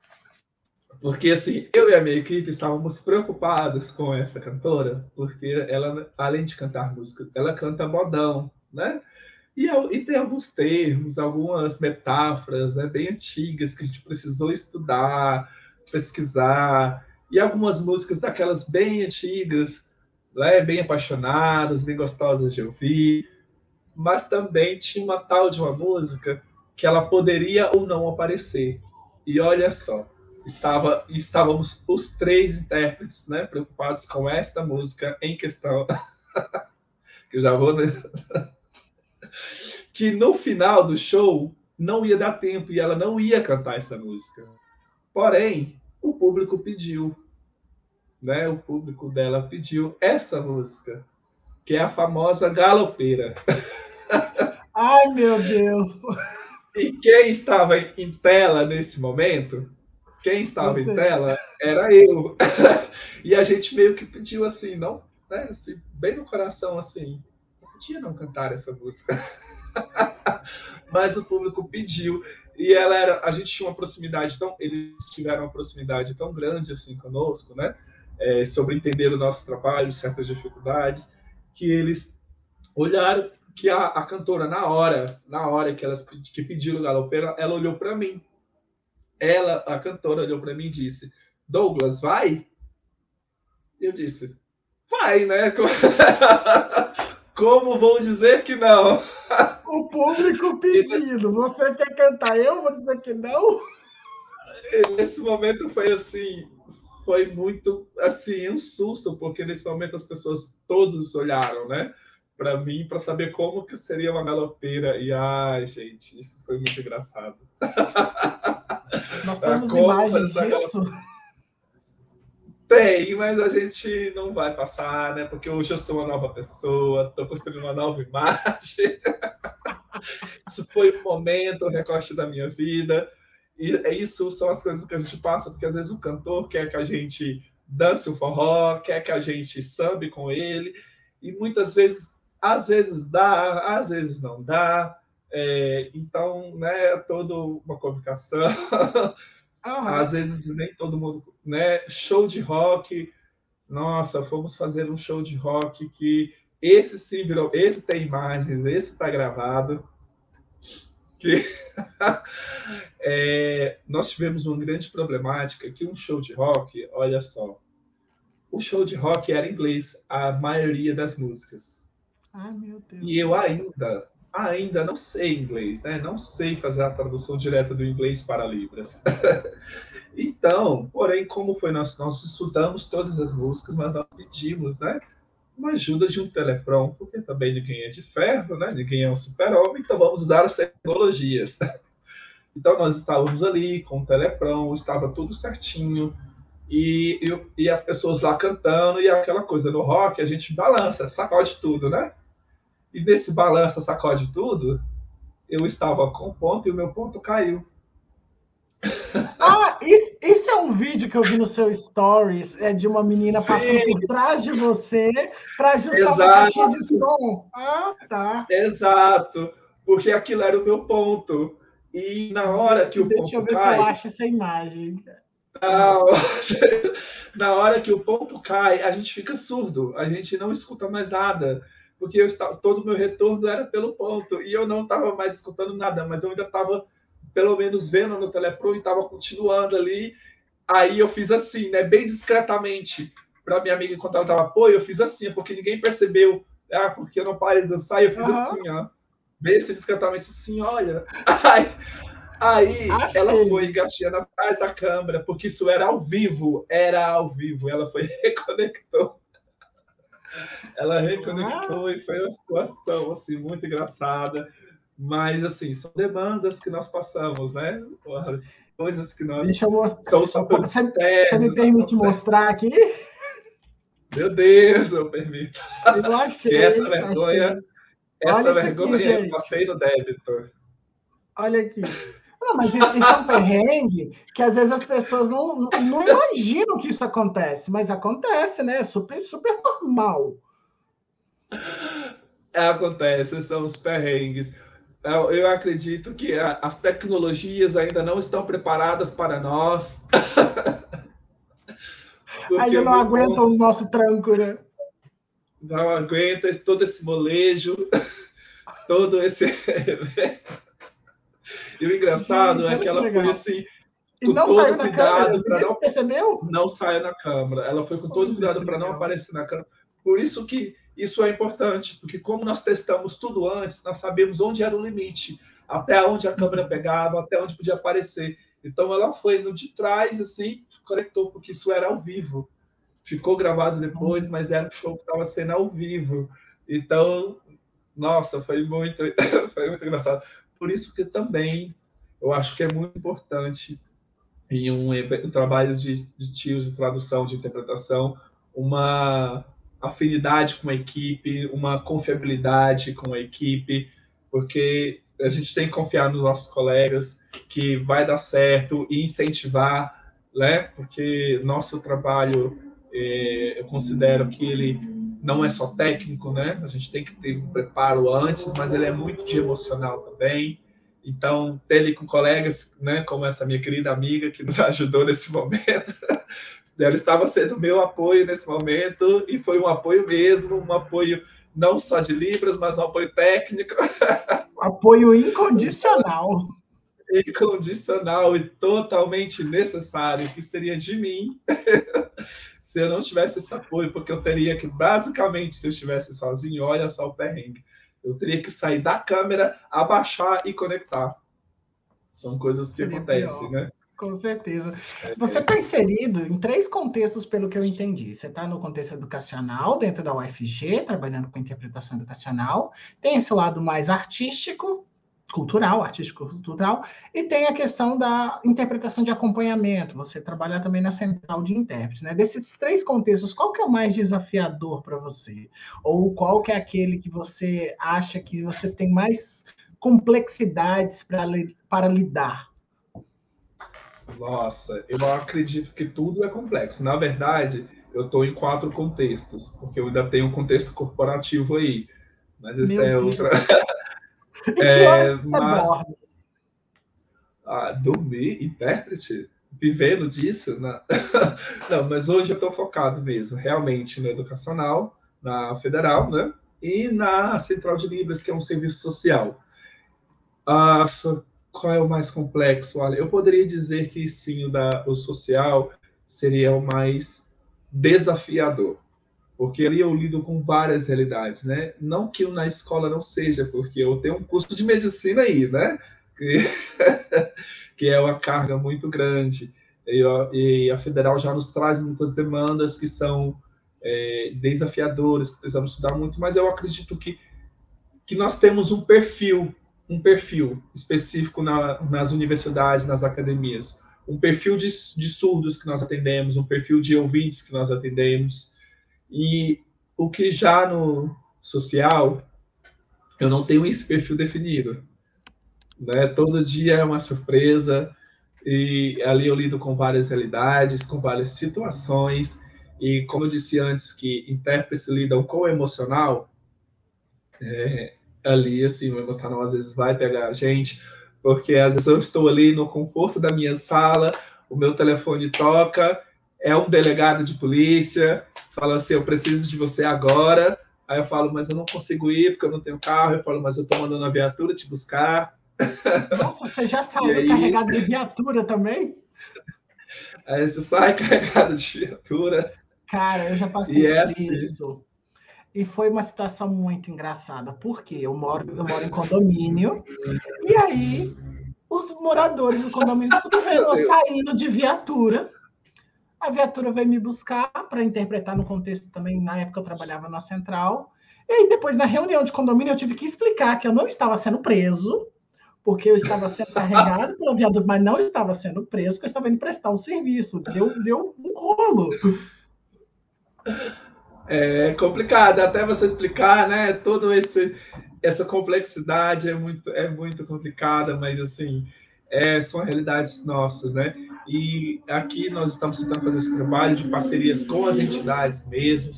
C: Porque, assim, eu e a minha equipe estávamos preocupados com essa cantora, porque ela, além de cantar música, ela canta modão, né? E, e tem alguns termos, algumas metáforas né, bem antigas que a gente precisou estudar, pesquisar, e algumas músicas daquelas bem antigas, né, bem apaixonadas, bem gostosas de ouvir, mas também tinha uma tal de uma música que ela poderia ou não aparecer. E olha só, estava, estávamos os três intérpretes né, preocupados com esta música em questão. (laughs) que eu já vou. Né? Que no final do show não ia dar tempo e ela não ia cantar essa música. Porém, o público pediu, né? O público dela pediu essa música, que é a famosa Galopeira. (laughs)
B: Ai, meu Deus!
C: E quem estava em tela nesse momento? Quem estava Você. em tela era eu. (laughs) e a gente meio que pediu assim, não, né? Assim, bem no coração, assim, podia não cantar essa música. (laughs) Mas o público pediu e ela era, a gente tinha uma proximidade tão, eles tiveram uma proximidade tão grande assim conosco, né? É, sobre entender o nosso trabalho, certas dificuldades, que eles olharam que a, a cantora na hora, na hora que elas que pediram galopeira, ela olhou para mim. Ela, a cantora, olhou para mim e disse: Douglas, vai? Eu disse: vai, né? (laughs) Como vou dizer que não? (laughs)
B: O público pedindo. Você quer cantar? Eu vou dizer que não?
C: Nesse momento foi assim, foi muito assim um susto, porque nesse momento as pessoas todos olharam, né, para mim para saber como que seria uma galopeira e ai, gente, isso foi muito engraçado.
B: Nós (laughs) temos imagens disso.
C: Tem, mas a gente não vai passar, né? Porque hoje eu sou uma nova pessoa, estou construindo uma nova imagem. (laughs) isso foi um momento, um recorte da minha vida. E é isso são as coisas que a gente passa, porque às vezes o cantor quer que a gente dance o forró, quer que a gente sambe com ele, e muitas vezes, às vezes dá, às vezes não dá. É, então, né, é toda uma comunicação. (laughs) Uhum. Às vezes nem todo mundo, né? Show de rock. Nossa, fomos fazer um show de rock que esse sim virou, esse tem imagens, esse está gravado. Que (laughs) é, nós tivemos uma grande problemática que um show de rock, olha só, o show de rock era em inglês, a maioria das músicas.
B: Ah, meu Deus.
C: E eu ainda ainda não sei inglês, né? Não sei fazer a tradução direta do inglês para Libras. (laughs) então, porém, como foi nós, nós estudamos todas as músicas, mas nós pedimos, né? Uma ajuda de um teleprom, porque também ninguém é de ferro, né? Ninguém é um super-homem, então vamos usar as tecnologias. (laughs) então, nós estávamos ali com o teleprom, estava tudo certinho, e, e, e as pessoas lá cantando, e aquela coisa no rock, a gente balança, sacode tudo, né? E nesse balança, sacode tudo, eu estava com ponto e o meu ponto caiu. (laughs)
B: Ah, isso, isso é um vídeo que eu vi no seu stories, é de uma menina Sim. passando por trás de você para ajustar Exato. a caixinha de som. Ah, tá.
C: Exato, porque aquilo era o meu ponto. E na hora que o ponto
B: Deixa eu ver
C: cai,
B: se eu acho essa imagem.
C: Não, (laughs) na hora que o ponto cai, a gente fica surdo, a gente não escuta mais nada porque eu estava, todo o meu retorno era pelo ponto, e eu não estava mais escutando nada, mas eu ainda estava, pelo menos, vendo no Telepro e estava continuando ali. Aí eu fiz assim, né, bem discretamente, para minha amiga enquanto ela estava, pô, eu fiz assim, porque ninguém percebeu, ah, porque eu não parei de dançar, e eu fiz uhum. assim, ó, bem assim, discretamente, assim, olha. (laughs) Aí, aí ela foi engatinhando atrás da câmera, porque isso era ao vivo, era ao vivo, ela foi (laughs) reconectou ela reconectou ah. e foi uma situação assim, muito engraçada. Mas, assim, são demandas que nós passamos, né? Coisas que nós.
B: Deixa eu mostrar. São você, você me permite mostrar aqui?
C: Meu Deus, eu permito.
B: Eu achei.
C: essa vergonha, achei. essa vergonha aqui, eu passei no débito.
B: Olha aqui. Não, mas isso, isso, é um perrengue que às vezes as pessoas não, não, não imaginam que isso acontece, mas acontece, né? É super, super normal.
C: É, acontece, são os perrengues. Eu, eu acredito que a, as tecnologias ainda não estão preparadas para nós. (laughs)
B: Ainda não aguentam o nosso tranco, né?
C: Não aguenta todo esse molejo, (laughs) todo esse. (laughs) e o engraçado Gente, é que ela foi assim.
B: E não saiu na câmera, não percebeu?
C: Não saiu na câmera. Ela foi com todo cuidado para não aparecer na câmera. Por isso que isso é importante, porque como nós testamos tudo antes, nós sabemos onde era o limite, até onde a câmera pegava, até onde podia aparecer. Então ela foi no de trás, assim, conectou, porque isso era ao vivo. Ficou gravado depois, mas era o show que estava sendo ao vivo. Então, nossa, foi muito, (laughs) foi muito engraçado. Por isso que também eu acho que é muito importante em um, um trabalho de, de tios de tradução, de interpretação, uma afinidade com a equipe, uma confiabilidade com a equipe, porque a gente tem que confiar nos nossos colegas que vai dar certo e incentivar, né? Porque nosso trabalho, é, eu considero que ele não é só técnico, né? A gente tem que ter um preparo antes, mas ele é muito de emocional também. Então, ter ele com colegas, né, como essa minha querida amiga que nos (laughs) ajudou nesse momento, (laughs) ela estava sendo meu apoio nesse momento e foi um apoio mesmo, um apoio não só de Libras, mas um apoio técnico. (laughs)
B: Apoio incondicional. (laughs)
C: Incondicional e totalmente necessário, que seria de mim (laughs) se eu não tivesse esse apoio, porque eu teria que, basicamente, se eu estivesse sozinho, olha só o perrengue, eu teria que sair da câmera, abaixar e conectar. São coisas que seria acontecem, pior. né?
B: Com certeza. Você está inserido em três contextos, pelo que eu entendi. Você está no contexto educacional, dentro da UFG, trabalhando com interpretação educacional. Tem esse lado mais artístico, cultural, artístico-cultural, e tem a questão da interpretação de acompanhamento. Você trabalha também na central de intérpretes. Né? Desses três contextos, qual que é o mais desafiador para você? Ou qual que é aquele que você acha que você tem mais complexidades para, para lidar?
C: Nossa, eu acredito que tudo é complexo. Na verdade, eu estou em quatro contextos, porque eu ainda tenho um contexto corporativo aí. Mas esse Meu é Deus. outra. (laughs) (laughs)
B: é, mas... dorme?
C: Ah, dormir, intérprete, vivendo disso? Né? (laughs) Não, mas hoje eu estou focado mesmo, realmente, no educacional, na federal, né? E na Central de Libras, que é um serviço social. Ah, qual é o mais complexo? Olha, eu poderia dizer que sim, o, da, o social seria o mais desafiador, porque ali eu lido com várias realidades, né? Não que na escola não seja, porque eu tenho um curso de medicina aí, né? Que, (laughs) que é uma carga muito grande. E, e, a federal já nos traz muitas demandas que são é, desafiadoras, que precisamos estudar muito, mas eu acredito que, que nós temos um perfil um perfil específico na, nas universidades, nas academias, um perfil de, de surdos que nós atendemos, um perfil de ouvintes que nós atendemos, e o que já no social, eu não tenho esse perfil definido. Né? Todo dia é uma surpresa, e ali eu lido com várias realidades, com várias situações, e como eu disse antes, que intérpretes lidam com o emocional, é, ali, assim, o emocional às vezes vai pegar a gente, porque às vezes eu estou ali no conforto da minha sala, o meu telefone toca, é um delegado de polícia, fala assim, eu preciso de você agora, aí eu falo, mas eu não consigo ir porque eu não tenho carro, eu falo, mas eu estou mandando a viatura te buscar. (laughs)
B: Nossa, você já saiu aí... carregado de viatura também?
C: Aí você sai (laughs) carregado de viatura.
B: Cara, eu já passei é por assim. isso. E foi uma situação muito engraçada, porque eu moro, eu moro em condomínio, e aí os moradores do condomínio tudo vendo saindo de viatura. A viatura veio me buscar para interpretar no contexto também, na época eu trabalhava na central. E aí, depois, na reunião de condomínio, eu tive que explicar que eu não estava sendo preso, porque eu estava sendo (laughs) carregado pela viatura, mas não estava sendo preso, porque eu estava indo prestar um serviço. Deu, deu um rolo.
C: É complicado, até você explicar, né? Toda esse, essa complexidade é muito, é muito complicada, mas assim, é, são realidades nossas, né? E aqui nós estamos tentando fazer esse trabalho de parcerias com as entidades mesmo.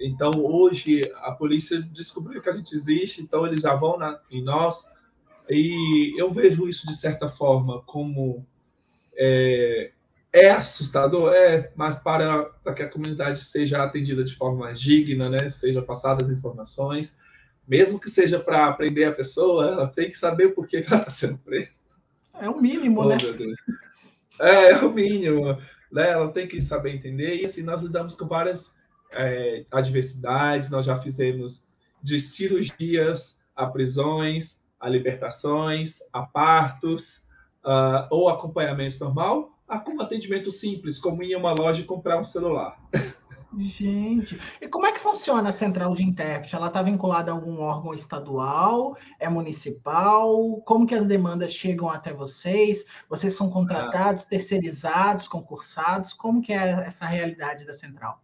C: Então, hoje, a polícia descobriu que a gente existe, então eles já vão na, em nós. E eu vejo isso, de certa forma, como é, é assustador, é, mas para, para que a comunidade seja atendida de forma mais digna, né, seja passadas informações, mesmo que seja para aprender a pessoa, ela tem que saber porquê que ela está sendo presa.
B: É o mínimo, oh, né?
C: É, é o mínimo, né? Ela tem que saber entender. E assim, nós lidamos com várias é, adversidades, nós já fizemos de cirurgias a prisões, a libertações, a partos, uh, ou acompanhamento normal, a como atendimento simples, como ir em uma loja e comprar um celular.
B: Gente, e como é que funciona a central de intérprete? Ela está vinculada a algum órgão estadual? É municipal? Como que as demandas chegam até vocês? Vocês são contratados, terceirizados, concursados? Como que é essa realidade da central?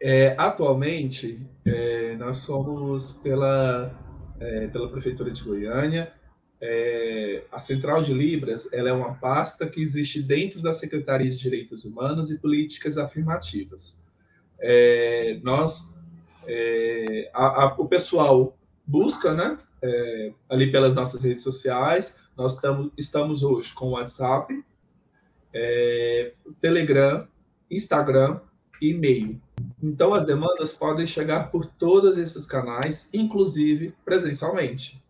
C: É, atualmente, é, nós somos pela, é, pela Prefeitura de Goiânia, é, a Central de Libras ela é uma pasta que existe dentro da Secretaria de Direitos Humanos e Políticas Afirmativas. É, nós, é, a, a, o pessoal busca, né, é, ali pelas nossas redes sociais, nós tamo, estamos hoje com o WhatsApp, é, Telegram, Instagram e e-mail. Então, as demandas podem chegar por todos esses canais, inclusive presencialmente.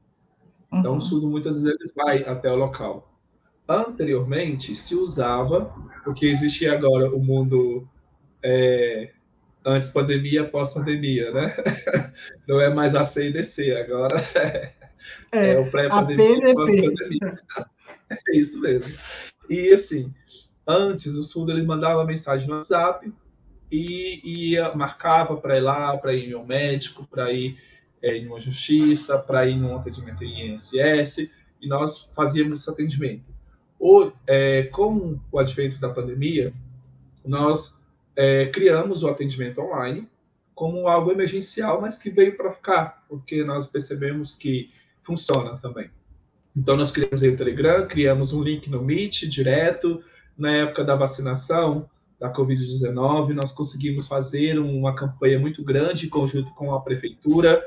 C: Então, o surdo muitas vezes ele vai até o local. Anteriormente, se usava, porque existia agora o mundo é, antes pandemia, pós-pandemia, né? (laughs) Não é mais a C e DC, agora é, é, é o pré-pandemia, pós-pandemia. (laughs) É isso mesmo. E assim, antes o surdo ele mandava mensagem no WhatsApp e ia, marcava para ir lá, para ir ao médico, para ir é, em uma justiça, para ir num atendimento em INSS, e nós fazíamos esse atendimento. O, é, com o advento da pandemia, nós é, criamos o atendimento online como algo emergencial, mas que veio para ficar, porque nós percebemos que funciona também. Então, nós criamos aí o Telegram, criamos um link no Meet direto. Na época da vacinação da Covid-19, nós conseguimos fazer uma campanha muito grande em conjunto com a prefeitura,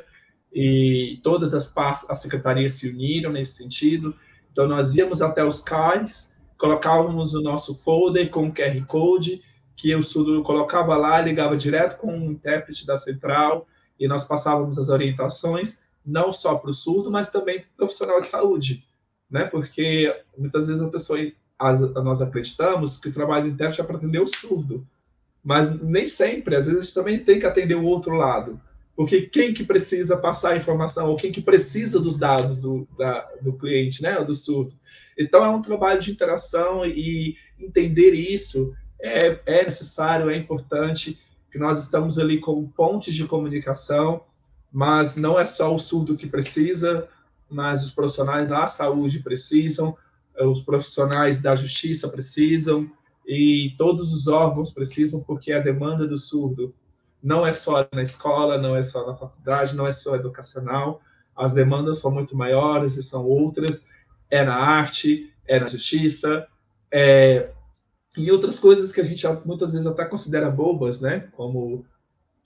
C: e todas as, as secretarias se uniram nesse sentido. Então, nós íamos até os CAIs, colocávamos o nosso folder com QR Code, que o surdo colocava lá, ligava direto com o intérprete da central, e nós passávamos as orientações, não só para o surdo, mas também para o profissional de saúde, né? Porque muitas vezes a pessoa, as, nós acreditamos que o trabalho do intérprete é para atender o surdo, mas nem sempre, às vezes a gente também tem que atender o outro lado. Porque quem que precisa passar a informação, ou quem que precisa dos dados do, da, do cliente, né, do surdo. Então, é um trabalho de interação e entender isso é, é necessário, é importante, que nós estamos ali como pontes de comunicação, mas não é só o surdo que precisa, mas os profissionais da saúde precisam, os profissionais da justiça precisam, e todos os órgãos precisam, porque a demanda do surdo não é só na escola, não é só na faculdade, não é só educacional. As demandas são muito maiores e são outras. É na arte, é na justiça, é em outras coisas que a gente muitas vezes até considera bobas, né? Como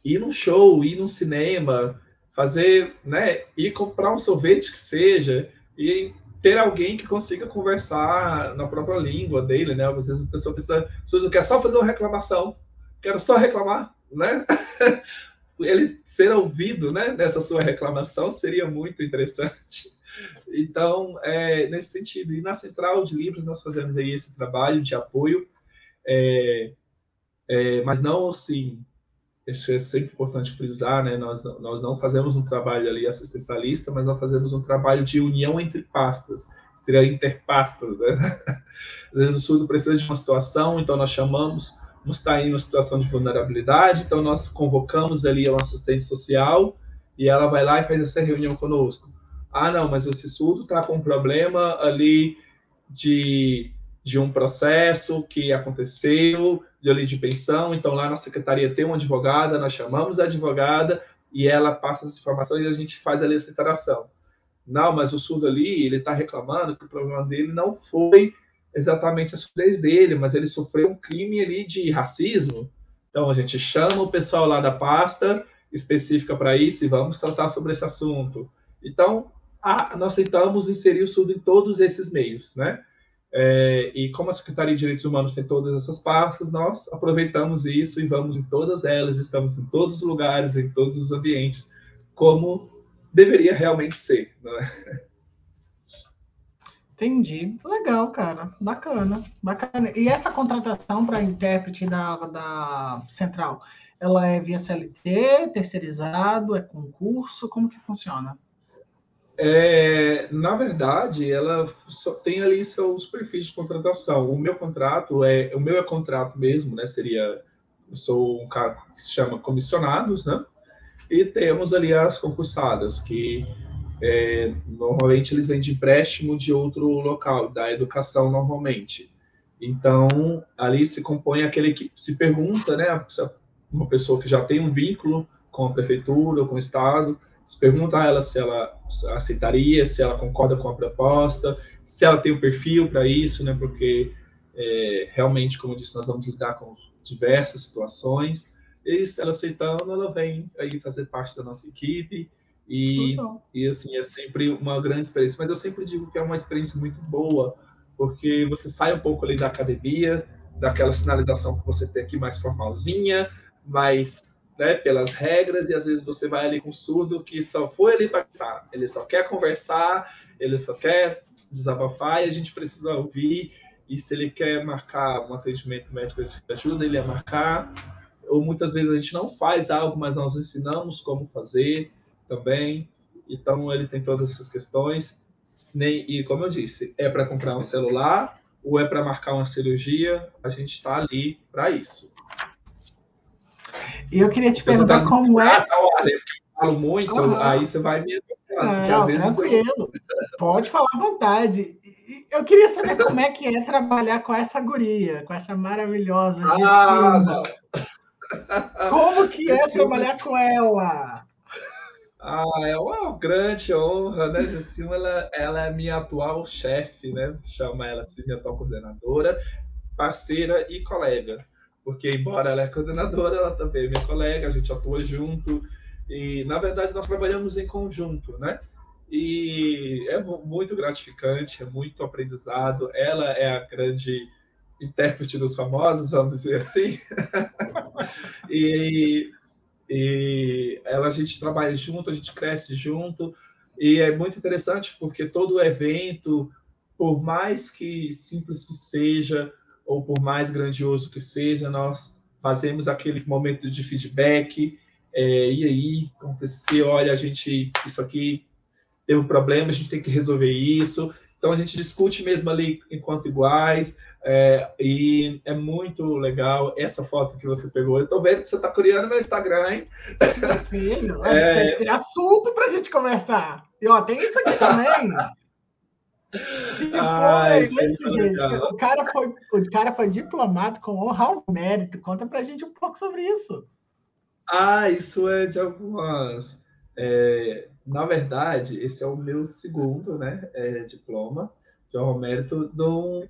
C: ir num show, ir num cinema, fazer, né? Ir comprar um sorvete que seja e ter alguém que consiga conversar na própria língua dele, né? Às vezes a pessoa precisa, quer só fazer uma reclamação, quero só reclamar, né? (laughs) Ele ser ouvido, né, nessa sua reclamação seria muito interessante. Então, é, nesse sentido, e na Central de Libras nós fazemos aí esse trabalho de apoio, é, é, mas não assim, isso é sempre importante frisar, né? Nós, nós não fazemos um trabalho ali assistencialista, mas nós fazemos um trabalho de união entre pastas, seria interpastas, né? (laughs) Às vezes o surdo precisa de uma situação, então nós chamamos está em uma situação de vulnerabilidade, então nós convocamos ali uma assistente social e ela vai lá e faz essa reunião conosco. Ah, não, mas esse surdo está com um problema ali de, de um processo que aconteceu, de ali de pensão, então lá na secretaria tem uma advogada, nós chamamos a advogada e ela passa as informações e a gente faz ali essa interação. Não, mas o surdo ali, ele está reclamando que o problema dele não foi exatamente a surdez dele, mas ele sofreu um crime ali de racismo. Então a gente chama o pessoal lá da pasta específica para isso e vamos tratar sobre esse assunto. Então a, nós tentamos inserir o surdo em todos esses meios, né? É, e como a Secretaria de Direitos Humanos tem todas essas partes, nós aproveitamos isso e vamos em todas elas, estamos em todos os lugares, em todos os ambientes, como deveria realmente ser. Não é?
B: Entendi. Legal, cara. Bacana. Bacana. E essa contratação para intérprete da, da Central, ela é via CLT, terceirizado, é concurso? Como que funciona?
C: É, na verdade, ela só tem ali seus perfis de contratação. O meu contrato é, o meu é contrato mesmo, né? Seria, eu sou um cargo que se chama comissionados, né? E temos ali as concursadas que é, normalmente eles vêm de empréstimo de outro local, da educação normalmente. Então, ali se compõe aquele que se pergunta, né, uma pessoa que já tem um vínculo com a prefeitura ou com o estado, se pergunta a ela se ela aceitaria, se ela concorda com a proposta, se ela tem o perfil para isso, né, porque é, realmente, como eu disse, nós vamos lidar com diversas situações, e se ela aceitando, ela vem aí fazer parte da nossa equipe, e, e assim, é sempre uma grande experiência. Mas eu sempre digo que é uma experiência muito boa, porque você sai um pouco ali da academia, daquela sinalização que você tem aqui mais formalzinha, mais né, pelas regras, e às vezes você vai ali com um surdo que só foi ali para ele só quer conversar, ele só quer desabafar, e a gente precisa ouvir, e se ele quer marcar um atendimento médico de ajuda, ele a marcar, ou muitas vezes a gente não faz algo, mas nós ensinamos como fazer, também. Então, ele tem todas essas questões. E, como eu disse, é para comprar um celular ou é para marcar uma cirurgia, a gente está ali para isso.
B: E eu queria te perguntar como é.
C: Olha, eu falo muito, uhum. aí você vai me.
B: Não, tranquilo. Eu... Pode falar à vontade. Eu queria saber (laughs) como é que é trabalhar com essa guria, com essa maravilhosa ah, Como que é trabalhar com ela?
C: Ah, é uma grande honra, né, Juscelino? Ela, ela é minha atual chefe, né? Chama ela assim, minha atual coordenadora, parceira e colega. Porque, embora ela é coordenadora, ela também é minha colega, a gente atua junto. E, na verdade, nós trabalhamos em conjunto, né? E é muito gratificante, é muito aprendizado. Ela é a grande intérprete dos famosos, vamos dizer assim. (laughs) e e ela, a gente trabalha junto, a gente cresce junto, e é muito interessante porque todo evento, por mais que simples que seja, ou por mais grandioso que seja, nós fazemos aquele momento de feedback, é, e aí, aconteceu, olha, a gente, isso aqui teve um problema, a gente tem que resolver isso, então a gente discute mesmo ali enquanto iguais, é, e é muito legal essa foto que você pegou. Eu tô vendo que você está criando meu Instagram, hein?
B: Filho, (laughs) é... tem, assunto para a gente conversar. E ó, tem isso aqui também. Que ah, é esse, é gente? O cara, foi, o cara foi diplomado com honra ao mérito. Conta pra gente um pouco sobre isso.
C: Ah, isso é de algumas. É, na verdade, esse é o meu segundo né, é, diploma de honra mérito um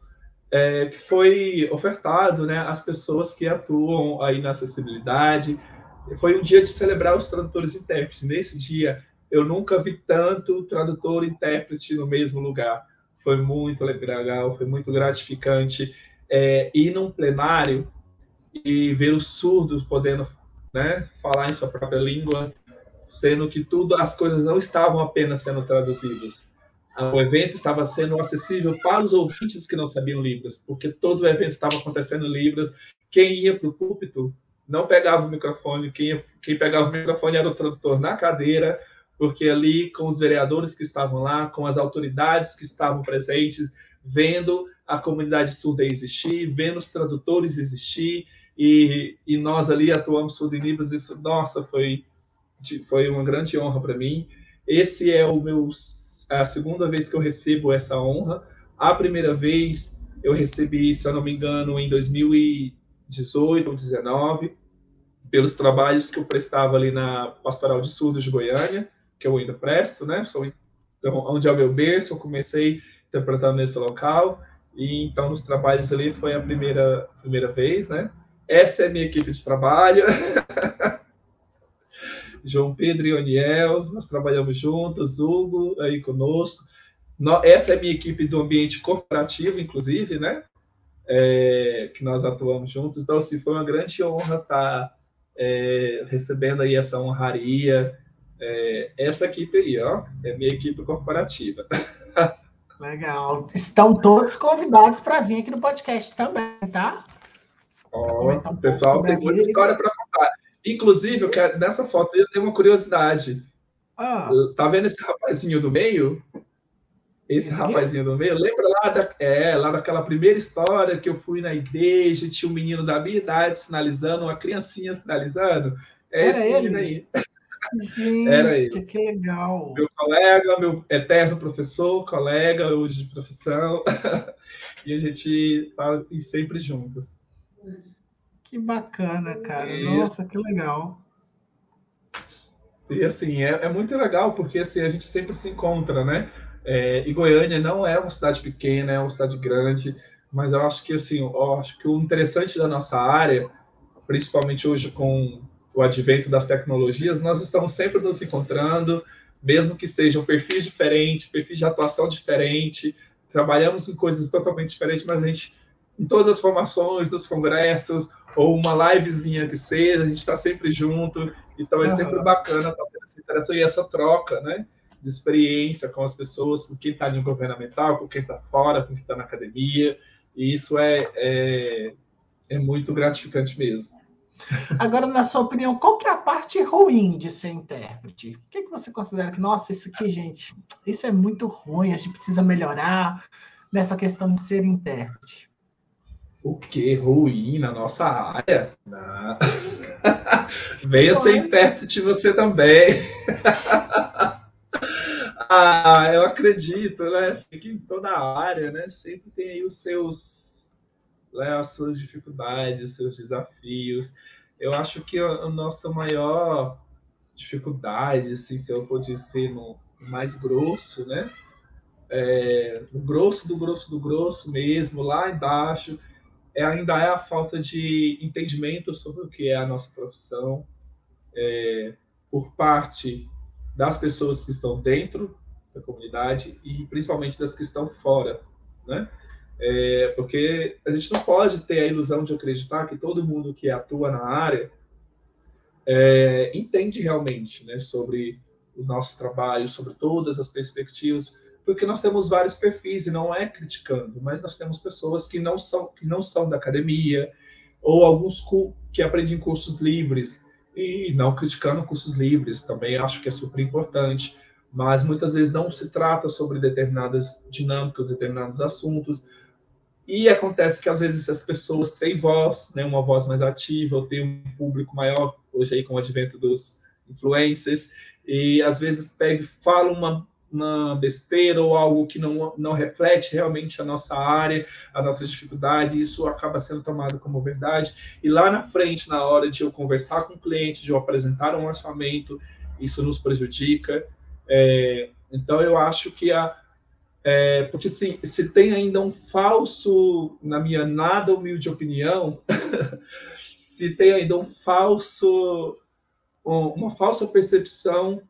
C: é, que foi ofertado né, às pessoas que atuam aí na acessibilidade. Foi um dia de celebrar os tradutores e intérpretes. Nesse dia, eu nunca vi tanto tradutor e intérprete no mesmo lugar. Foi muito legal, foi muito gratificante é, ir num plenário e ver os surdos podendo né, falar em sua própria língua, sendo que tudo, as coisas não estavam apenas sendo traduzidas, o evento estava sendo acessível para os ouvintes que não sabiam Libras, porque todo o evento estava acontecendo em Libras. Quem ia para o púlpito não pegava o microfone, quem, quem pegava o microfone era o tradutor na cadeira, porque ali, com os vereadores que estavam lá, com as autoridades que estavam presentes, vendo a comunidade surda existir, vendo os tradutores existir, e, e nós ali atuamos surdo em Libras, isso, nossa, foi, foi uma grande honra para mim. Esse é o meu a segunda vez que eu recebo essa honra. A primeira vez eu recebi, se eu não me engano, em 2018 ou 2019, pelos trabalhos que eu prestava ali na Pastoral de Surdos de Goiânia, que eu ainda presto, né? Sou, então, onde é o meu berço, eu comecei interpretando nesse local, e então nos trabalhos ali foi a primeira, primeira vez, né? Essa é a minha equipe de trabalho. (laughs) João Pedro e Oniel, nós trabalhamos juntos, Hugo aí conosco. essa é a minha equipe do ambiente corporativo, inclusive, né? É, que nós atuamos juntos. Então, assim, foi uma grande honra estar é, recebendo aí essa honraria. É, essa equipe aí, ó, é minha equipe corporativa. (laughs)
B: Legal. Estão todos convidados para vir aqui no podcast também, tá?
C: Ó, um pessoal tem muita história para. Inclusive, eu quero, nessa foto eu tenho uma curiosidade. Ah. Tá vendo esse rapazinho do meio? Esse rapazinho do meio, lembra lá, da, é, lá daquela primeira história que eu fui na igreja, tinha um menino da minha idade sinalizando, uma criancinha sinalizando? É Era esse ele? menino aí.
B: Gente, Era ele. Que legal.
C: Meu colega, meu eterno professor, colega hoje de profissão. (laughs) e a gente tá sempre juntos.
B: Que bacana, cara. Isso. Nossa, que legal.
C: E assim, é, é, muito legal porque assim, a gente sempre se encontra, né? É, e Goiânia não é uma cidade pequena, é uma cidade grande, mas eu acho que assim, eu acho que o interessante da nossa área, principalmente hoje com o advento das tecnologias, nós estamos sempre nos encontrando, mesmo que sejam perfis diferentes, perfis de atuação diferente, trabalhamos em coisas totalmente diferentes, mas a gente, em todas as formações, nos congressos, ou uma livezinha que seja, a gente está sempre junto, então é sempre bacana tendo essa interação e essa troca, né? de experiência com as pessoas, com quem está no governamental, com quem está fora, com quem está na academia, e isso é, é, é, muito gratificante mesmo.
B: Agora, na sua opinião, qual que é a parte ruim de ser intérprete? O que, que você considera que, nossa, isso aqui, gente, isso é muito ruim, a gente precisa melhorar nessa questão de ser intérprete?
C: O que ruim na nossa área? Não. (laughs) Venha ser intérprete você também. (laughs) Ah, eu acredito, né? Assim, que em toda área, né? Sempre tem aí os seus, né, as suas dificuldades, os seus desafios. Eu acho que a, a nossa maior dificuldade, assim, se eu for dizer no mais grosso, né? É, o grosso do grosso do grosso mesmo, lá embaixo, é, ainda é a falta de entendimento sobre o que é a nossa profissão é, por parte das pessoas que estão dentro da comunidade e principalmente das que estão fora, né? É, porque a gente não pode ter a ilusão de acreditar que todo mundo que atua na área é, entende realmente né, sobre o nosso trabalho, sobre todas as perspectivas, porque nós temos vários perfis e não é criticando, mas nós temos pessoas que não são que não são da academia ou alguns que aprendem cursos livres e não criticando cursos livres, também acho que é super importante mas muitas vezes não se trata sobre determinadas dinâmicas, determinados assuntos. E acontece que às vezes as pessoas têm voz, né, uma voz mais ativa, ou têm um público maior, hoje aí com o advento dos influencers, e às vezes pega fala uma, uma besteira ou algo que não, não reflete realmente a nossa área, a nossa dificuldade, isso acaba sendo tomado como verdade. E lá na frente, na hora de eu conversar com o cliente, de eu apresentar um orçamento, isso nos prejudica, é, então, eu acho que a. É, porque se, se tem ainda um falso, na minha nada humilde opinião, (laughs) se tem ainda um falso, uma falsa percepção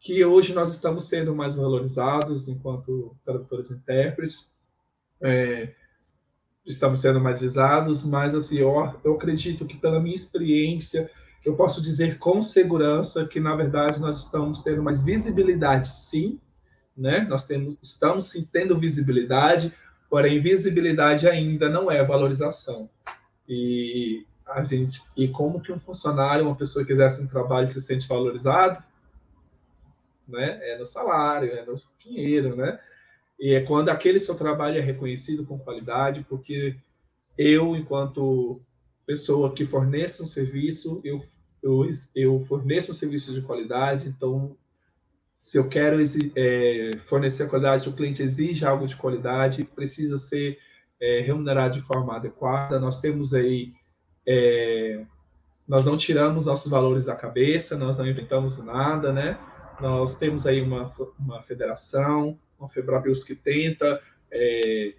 C: que hoje nós estamos sendo mais valorizados enquanto tradutores e intérpretes, é, estamos sendo mais visados, mas assim, eu, eu acredito que pela minha experiência, eu posso dizer com segurança que, na verdade, nós estamos tendo mais visibilidade, sim, né? Nós temos, estamos sim tendo visibilidade, porém, visibilidade ainda não é valorização. E a gente, e como que um funcionário, uma pessoa que exerce um trabalho se sente valorizado? Né? É no salário, é no dinheiro, né? E é quando aquele seu trabalho é reconhecido com qualidade, porque eu, enquanto pessoa que fornece um serviço, eu, eu, eu forneço um serviço de qualidade, então, se eu quero é, fornecer qualidade, se o cliente exige algo de qualidade, precisa ser é, remunerado de forma adequada. Nós temos aí, é, nós não tiramos nossos valores da cabeça, nós não inventamos nada, né? Nós temos aí uma, uma federação, uma Febrabius que tenta é,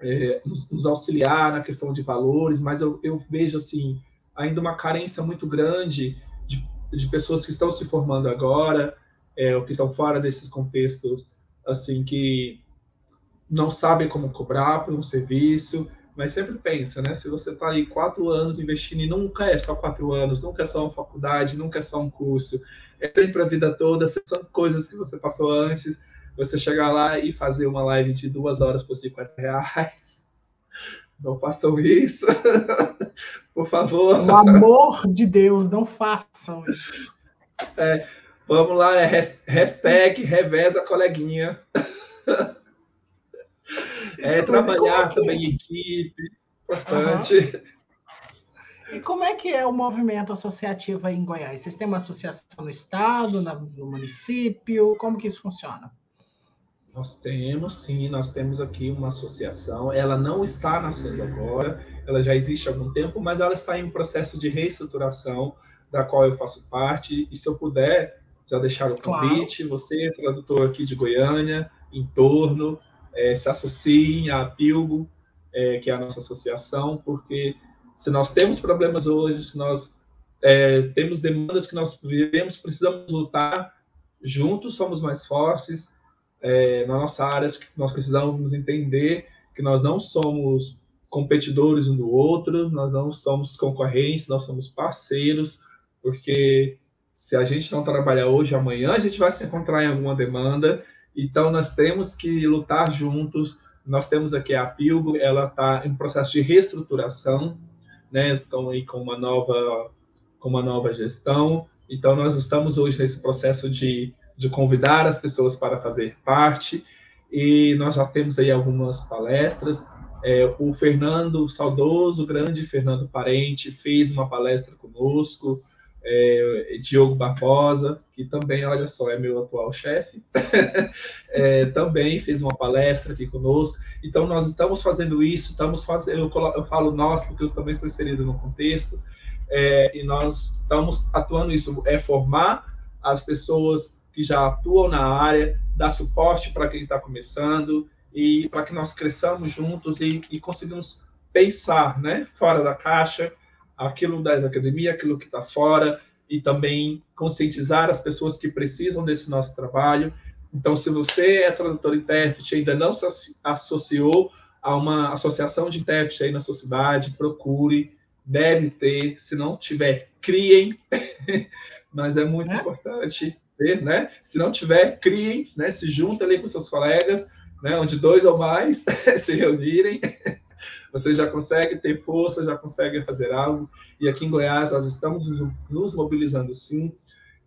C: é, nos, nos, auxiliar na questão de valores, mas eu, eu, vejo assim ainda uma carência muito grande de, de pessoas que estão se formando agora, é, ou que estão fora desses contextos assim que não sabem como cobrar por um serviço, mas sempre pensa, né? Se você está aí quatro anos investindo e nunca é só quatro anos, nunca é só uma faculdade, nunca é só um curso, é sempre a vida toda, são coisas que você passou antes, você chegar lá e fazer uma live de duas horas por 50 reais. (laughs) Não façam isso. (laughs) por favor.
B: Pelo amor de Deus, não façam isso.
C: É, vamos lá, é hashtag reveza coleguinha. (laughs) é, trabalhar é também em equipe, importante.
B: Uhum. E como é que é o movimento associativo aí em Goiás? Vocês têm uma associação no estado, no município? Como que isso funciona?
C: Nós temos, sim, nós temos aqui uma associação. Ela não está nascendo agora, ela já existe há algum tempo, mas ela está em um processo de reestruturação, da qual eu faço parte. E se eu puder, já deixar o convite, claro. você, tradutor aqui de Goiânia, em torno, é, se associem à Pilgo, é, que é a nossa associação, porque se nós temos problemas hoje, se nós é, temos demandas que nós vivemos, precisamos lutar juntos, somos mais fortes é, na nossa área, nós precisamos entender que nós não somos competidores um do outro, nós não somos concorrentes, nós somos parceiros, porque se a gente não trabalhar hoje, amanhã a gente vai se encontrar em alguma demanda, então nós temos que lutar juntos. Nós temos aqui a Pilgo, ela está em processo de reestruturação, né? Então aí com uma nova com uma nova gestão. Então nós estamos hoje nesse processo de de convidar as pessoas para fazer parte, e nós já temos aí algumas palestras. É, o Fernando, o saudoso, grande Fernando Parente, fez uma palestra conosco, é, Diogo Barbosa, que também, olha só, é meu atual chefe, (laughs) é, também fez uma palestra aqui conosco. Então, nós estamos fazendo isso, estamos fazendo, eu, eu falo nós, porque eu também sou inserido no contexto, é, e nós estamos atuando isso, é formar as pessoas que já atuam na área, dar suporte para quem está começando e para que nós cresçamos juntos e, e conseguimos pensar né, fora da caixa, aquilo da, academia, aquilo que está fora, e também conscientizar as pessoas que precisam desse nosso trabalho. Então, se você é tradutor e intérprete ainda não se associou a uma associação de intérprete aí na sua cidade, procure, deve ter, se não tiver, criem, (laughs) mas é muito é? importante ter, né? Se não tiver, criem, né? Se juntem ali com seus colegas, né? Onde dois ou mais (laughs) se reunirem, você já consegue ter força, já consegue fazer algo. E aqui em Goiás nós estamos nos mobilizando sim.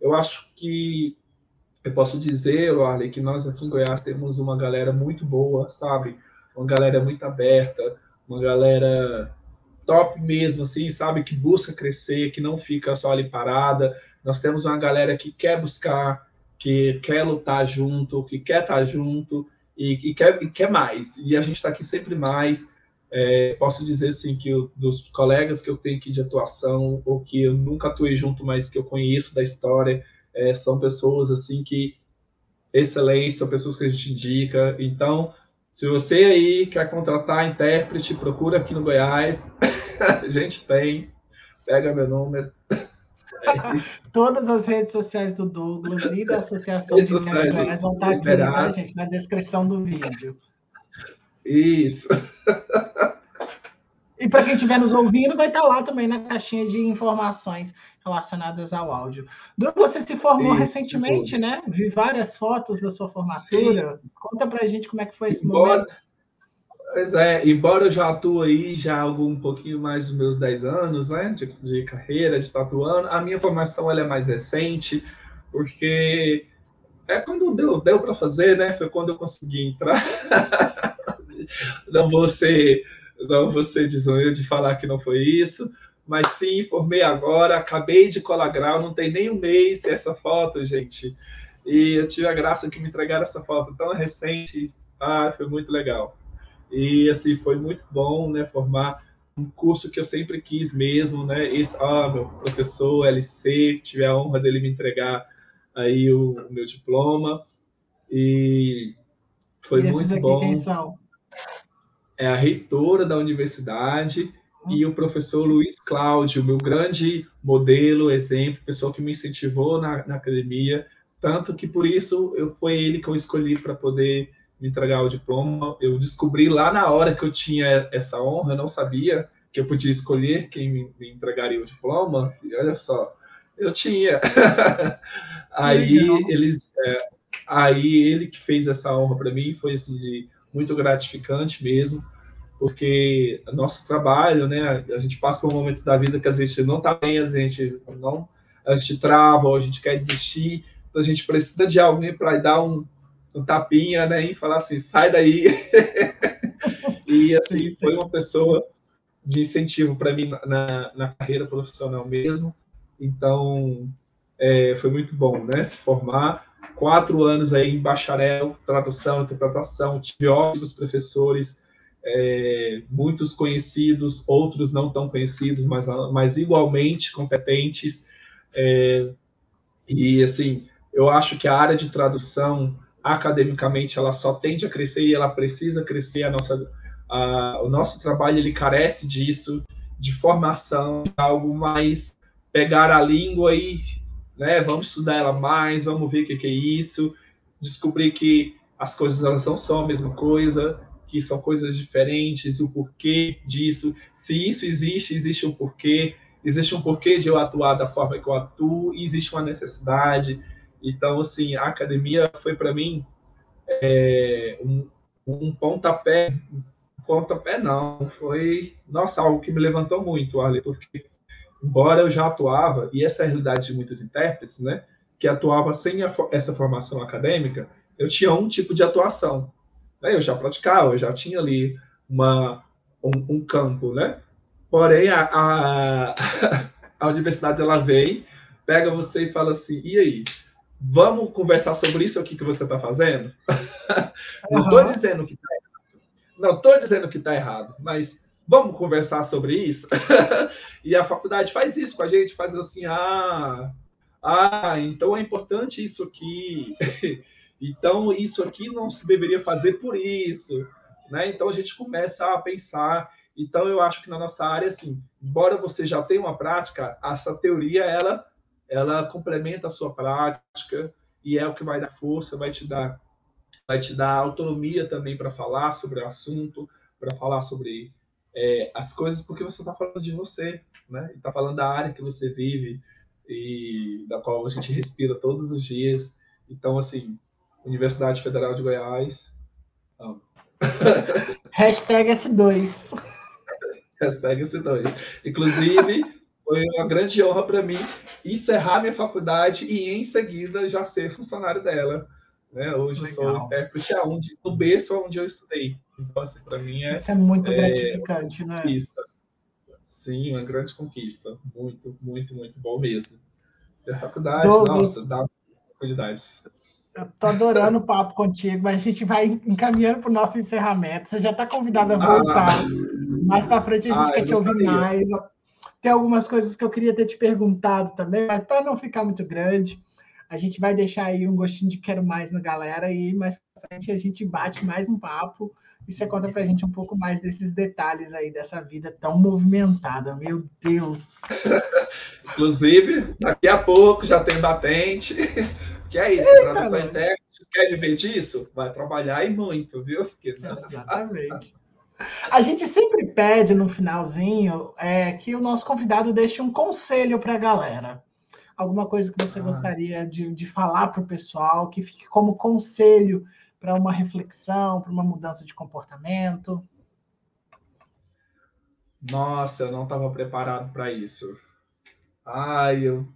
C: Eu acho que eu posso dizer, Arley, que nós aqui em Goiás temos uma galera muito boa, sabe? Uma galera muito aberta, uma galera top mesmo, assim, sabe? Que busca crescer, que não fica só ali parada, nós temos uma galera que quer buscar, que quer lutar junto, que quer estar junto e, e quer, e quer mais. E a gente está aqui sempre mais. É, posso dizer assim que eu, dos colegas que eu tenho aqui de atuação ou que eu nunca atuei junto, mas que eu conheço da história, é, são pessoas assim que excelentes, são pessoas que a gente indica. Então, se você aí quer contratar intérprete, procura aqui no Goiás. (laughs) a gente tem. Pega meu número. (laughs)
B: Todas as redes sociais do Douglas e da Associação de Goiás vão estar aqui, tá, gente? Na descrição do vídeo.
C: Isso.
B: E para quem estiver nos ouvindo, vai estar lá também na caixinha de informações relacionadas ao áudio. Douglas, você se formou Isso, recentemente, né? Vi várias fotos da sua formatura. Sim. Conta para a gente como é que foi esse Embora... momento.
C: Pois é, embora eu já atue aí já há algum um pouquinho mais dos meus 10 anos, né, de, de carreira, de tatuando, a minha formação ela é mais recente, porque é quando deu, deu para fazer, né, foi quando eu consegui entrar. (laughs) não vou ser, não vou ser de falar que não foi isso, mas sim, formei agora, acabei de colar grau, não tem nem um mês essa foto, gente. E eu tive a graça que me entregaram essa foto tão recente, ah, foi muito legal. E assim foi muito bom, né, formar um curso que eu sempre quis mesmo, né? Esse, ah, meu professor LC, tive a honra dele me entregar aí o, meu diploma e foi e muito bom. Quem são? É a reitora da universidade hum. e o professor Luiz Cláudio, meu grande modelo, exemplo, pessoa que me incentivou na, na academia, Tanto que por isso eu foi ele que eu escolhi para poder me entregar o diploma. Eu descobri lá na hora que eu tinha essa honra, eu não sabia que eu podia escolher quem me, me entregaria o diploma. E olha só, eu tinha. (laughs) aí eles, é, aí ele que fez essa honra para mim foi assim de muito gratificante mesmo, porque nosso trabalho, né, a gente passa por momentos da vida que a gente não está bem, a gente não a gente trava, ou a gente quer desistir, então a gente precisa de alguém para dar um, um, tapinha, né, e falar assim, sai daí. (laughs) e assim, foi uma pessoa de incentivo para mim na, na, carreira profissional mesmo. Então, é, foi muito bom, né, se formar. Quatro anos aí em bacharel, tradução, interpretação, tive ótimos professores, é, muitos conhecidos, outros não tão conhecidos, mas, mas igualmente competentes. É, e, assim, eu acho que a área de tradução, academicamente, ela só tende a crescer e ela precisa crescer. A nossa, a, o nosso trabalho, ele carece disso, de formação, de algo mais pegar a língua e, né, vamos estudar ela mais, vamos ver o que, que é isso, descobrir que as coisas elas não são a mesma coisa, que são coisas diferentes, o porquê disso, se isso existe, existe um porquê, existe um porquê de eu atuar da forma que eu atuo, existe uma necessidade, então, assim, a academia foi para mim é, um, um pontapé, pontapé não, foi, nossa, algo que me levantou muito, Arley, porque embora eu já atuava, e essa é a realidade de muitos intérpretes, né, que atuava sem a, essa formação acadêmica, eu tinha um tipo de atuação, né, eu já praticava, eu já tinha ali uma, um, um campo, né, porém a, a, (laughs) a universidade ela vem, pega você e fala assim, e aí, vamos conversar sobre isso aqui que você está fazendo? (laughs) não estou dizendo que está errado. Não estou dizendo que está errado, mas vamos conversar sobre isso? (laughs) e a faculdade faz isso com a gente, faz assim, ah, ah, então é importante isso aqui. (laughs) então isso aqui não se deveria fazer por isso. Né? Então a gente começa a pensar. Então eu acho que na nossa área, assim, embora você já tenha uma prática, essa teoria ela ela complementa a sua prática e é o que vai dar força, vai te dar, vai te dar autonomia também para falar sobre o assunto, para falar sobre é, as coisas, porque você está falando de você, né? Está falando da área que você vive e da qual a gente respira todos os dias. Então, assim, Universidade Federal de Goiás. Amo. (laughs)
B: Hashtag S2. (laughs)
C: Hashtag S2. Inclusive, foi uma grande honra para mim encerrar minha faculdade e em seguida já ser funcionário dela. Né? Hoje Legal. sou intérprete aonde, no berço onde eu estudei. Então, assim, para mim é.
B: Isso é muito é, gratificante, né?
C: Conquista. Sim, uma grande conquista. Muito, muito, muito bom mesmo. E a faculdade, Douglas, nossa, dá oportunidades.
B: Eu tô adorando o papo contigo, mas a gente vai encaminhando para o nosso encerramento. Você já está convidado a voltar. Ah, mais para frente a gente ah, quer te ouvir mais. Tem algumas coisas que eu queria ter te perguntado também, mas para não ficar muito grande, a gente vai deixar aí um gostinho de quero mais na galera e mais para frente a gente bate mais um papo e você conta para a gente um pouco mais desses detalhes aí dessa vida tão movimentada. Meu Deus! (laughs)
C: Inclusive, daqui a pouco já tem batente. (laughs) Que é isso, tradutor intérprete, quer viver disso? Vai trabalhar e muito, viu? Porque
B: não é Exatamente. A gente sempre pede no finalzinho é, que o nosso convidado deixe um conselho para a galera. Alguma coisa que você ah. gostaria de, de falar para o pessoal, que fique como conselho para uma reflexão, para uma mudança de comportamento?
C: Nossa, eu não estava preparado para isso. Ai, eu.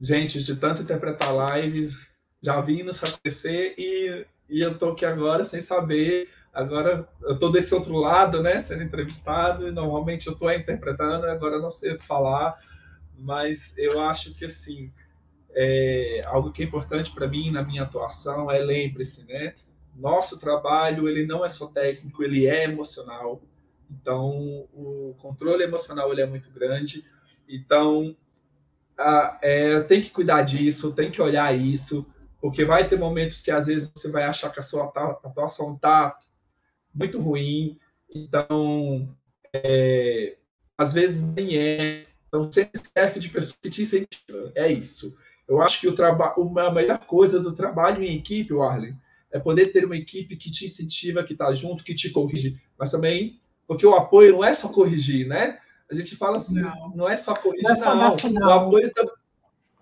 C: Gente, de tanto interpretar lives, já vi isso acontecer e, e eu tô aqui agora sem saber Agora eu estou desse outro lado, né, sendo entrevistado, e normalmente eu estou interpretando, agora eu não sei falar, mas eu acho que assim é, algo que é importante para mim na minha atuação é lembre-se, né, nosso trabalho ele não é só técnico, ele é emocional. Então o controle emocional ele é muito grande. Então a, é, tem que cuidar disso, tem que olhar isso, porque vai ter momentos que às vezes você vai achar que a sua atuação está muito ruim. Então, é, às vezes nem é. Então, sempre cerca de pessoas que te incentivam. É isso. Eu acho que o trabalho, a melhor coisa do trabalho em equipe, Warlen, é poder ter uma equipe que te incentiva, que está junto, que te corrige, mas também porque o apoio não é só corrigir, né? A gente fala assim, não, não é só corrigir, não. É só não. O, apoio,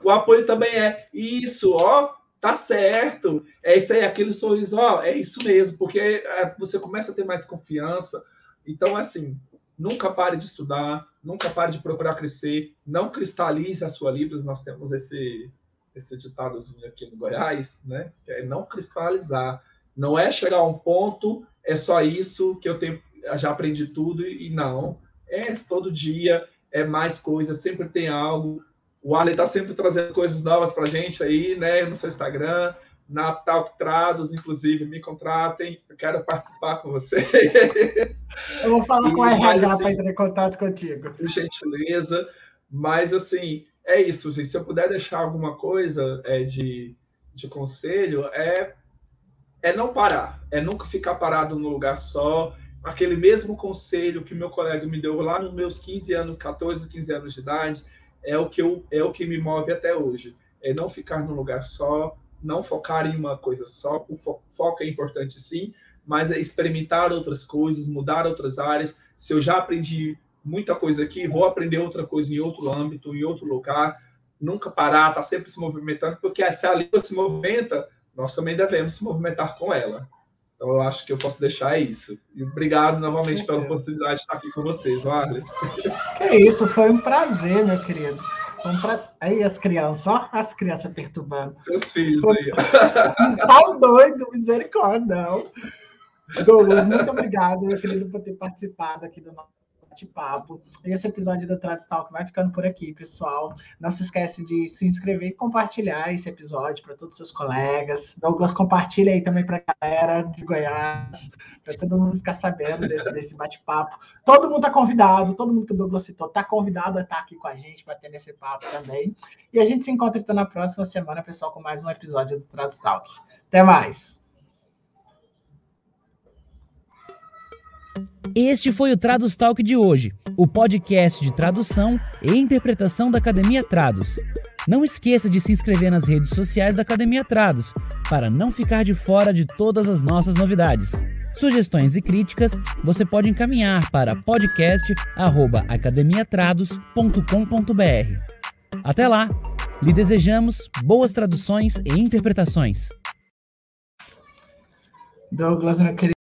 C: o apoio também é isso, ó, tá certo, é isso aí, aquele sorriso, ó, é isso mesmo, porque é, você começa a ter mais confiança. Então, assim, nunca pare de estudar, nunca pare de procurar crescer, não cristalize a sua Libras, nós temos esse, esse ditadozinho aqui no Goiás, né? Que é não cristalizar. Não é chegar a um ponto, é só isso que eu tenho, já aprendi tudo e não. É todo dia, é mais coisas, sempre tem algo. O Arley está sempre trazendo coisas novas para gente aí, né? No seu Instagram, na Talk Trados, inclusive, me contratem, eu quero participar com vocês.
B: Eu vou falar e, com a RH assim, para entrar em contato contigo.
C: Com gentileza, mas assim, é isso, gente. Se eu puder deixar alguma coisa é, de, de conselho, é, é não parar, é nunca ficar parado no lugar só. Aquele mesmo conselho que meu colega me deu lá nos meus 15 anos, 14, 15 anos de idade, é o que, eu, é o que me move até hoje. É não ficar num lugar só, não focar em uma coisa só. O fo foco é importante sim, mas é experimentar outras coisas, mudar outras áreas. Se eu já aprendi muita coisa aqui, vou aprender outra coisa em outro âmbito, em outro lugar. Nunca parar, tá sempre se movimentando, porque se a língua se movimenta, nós também devemos se movimentar com ela. Então, eu acho que eu posso deixar isso. E obrigado novamente pela oportunidade de estar aqui com vocês, Vale.
B: Que isso, foi um prazer, meu querido. Pra... Aí as crianças, ó, as crianças perturbando.
C: Seus filhos aí. (laughs)
B: Tá doido, misericórdia, não. Douglas, muito obrigado, meu querido, por ter participado aqui do nosso bate-papo. Esse episódio da Trades Talk vai ficando por aqui, pessoal. Não se esquece de se inscrever e compartilhar esse episódio para todos os seus colegas. Douglas, compartilha aí também para a galera de Goiás, para todo mundo ficar sabendo desse, desse bate-papo. Todo mundo está convidado, todo mundo que o Douglas citou está convidado a estar tá aqui com a gente, batendo esse papo também. E a gente se encontra então na próxima semana, pessoal, com mais um episódio do Trades Talk. Até mais!
A: Este foi o Tradus Talk de hoje, o podcast de tradução e interpretação da Academia Trados. Não esqueça de se inscrever nas redes sociais da Academia Trados, para não ficar de fora de todas as nossas novidades. Sugestões e críticas você pode encaminhar para podcast@academiatrados.com.br. Até lá, lhe desejamos boas traduções e interpretações.
B: Douglas, meu querido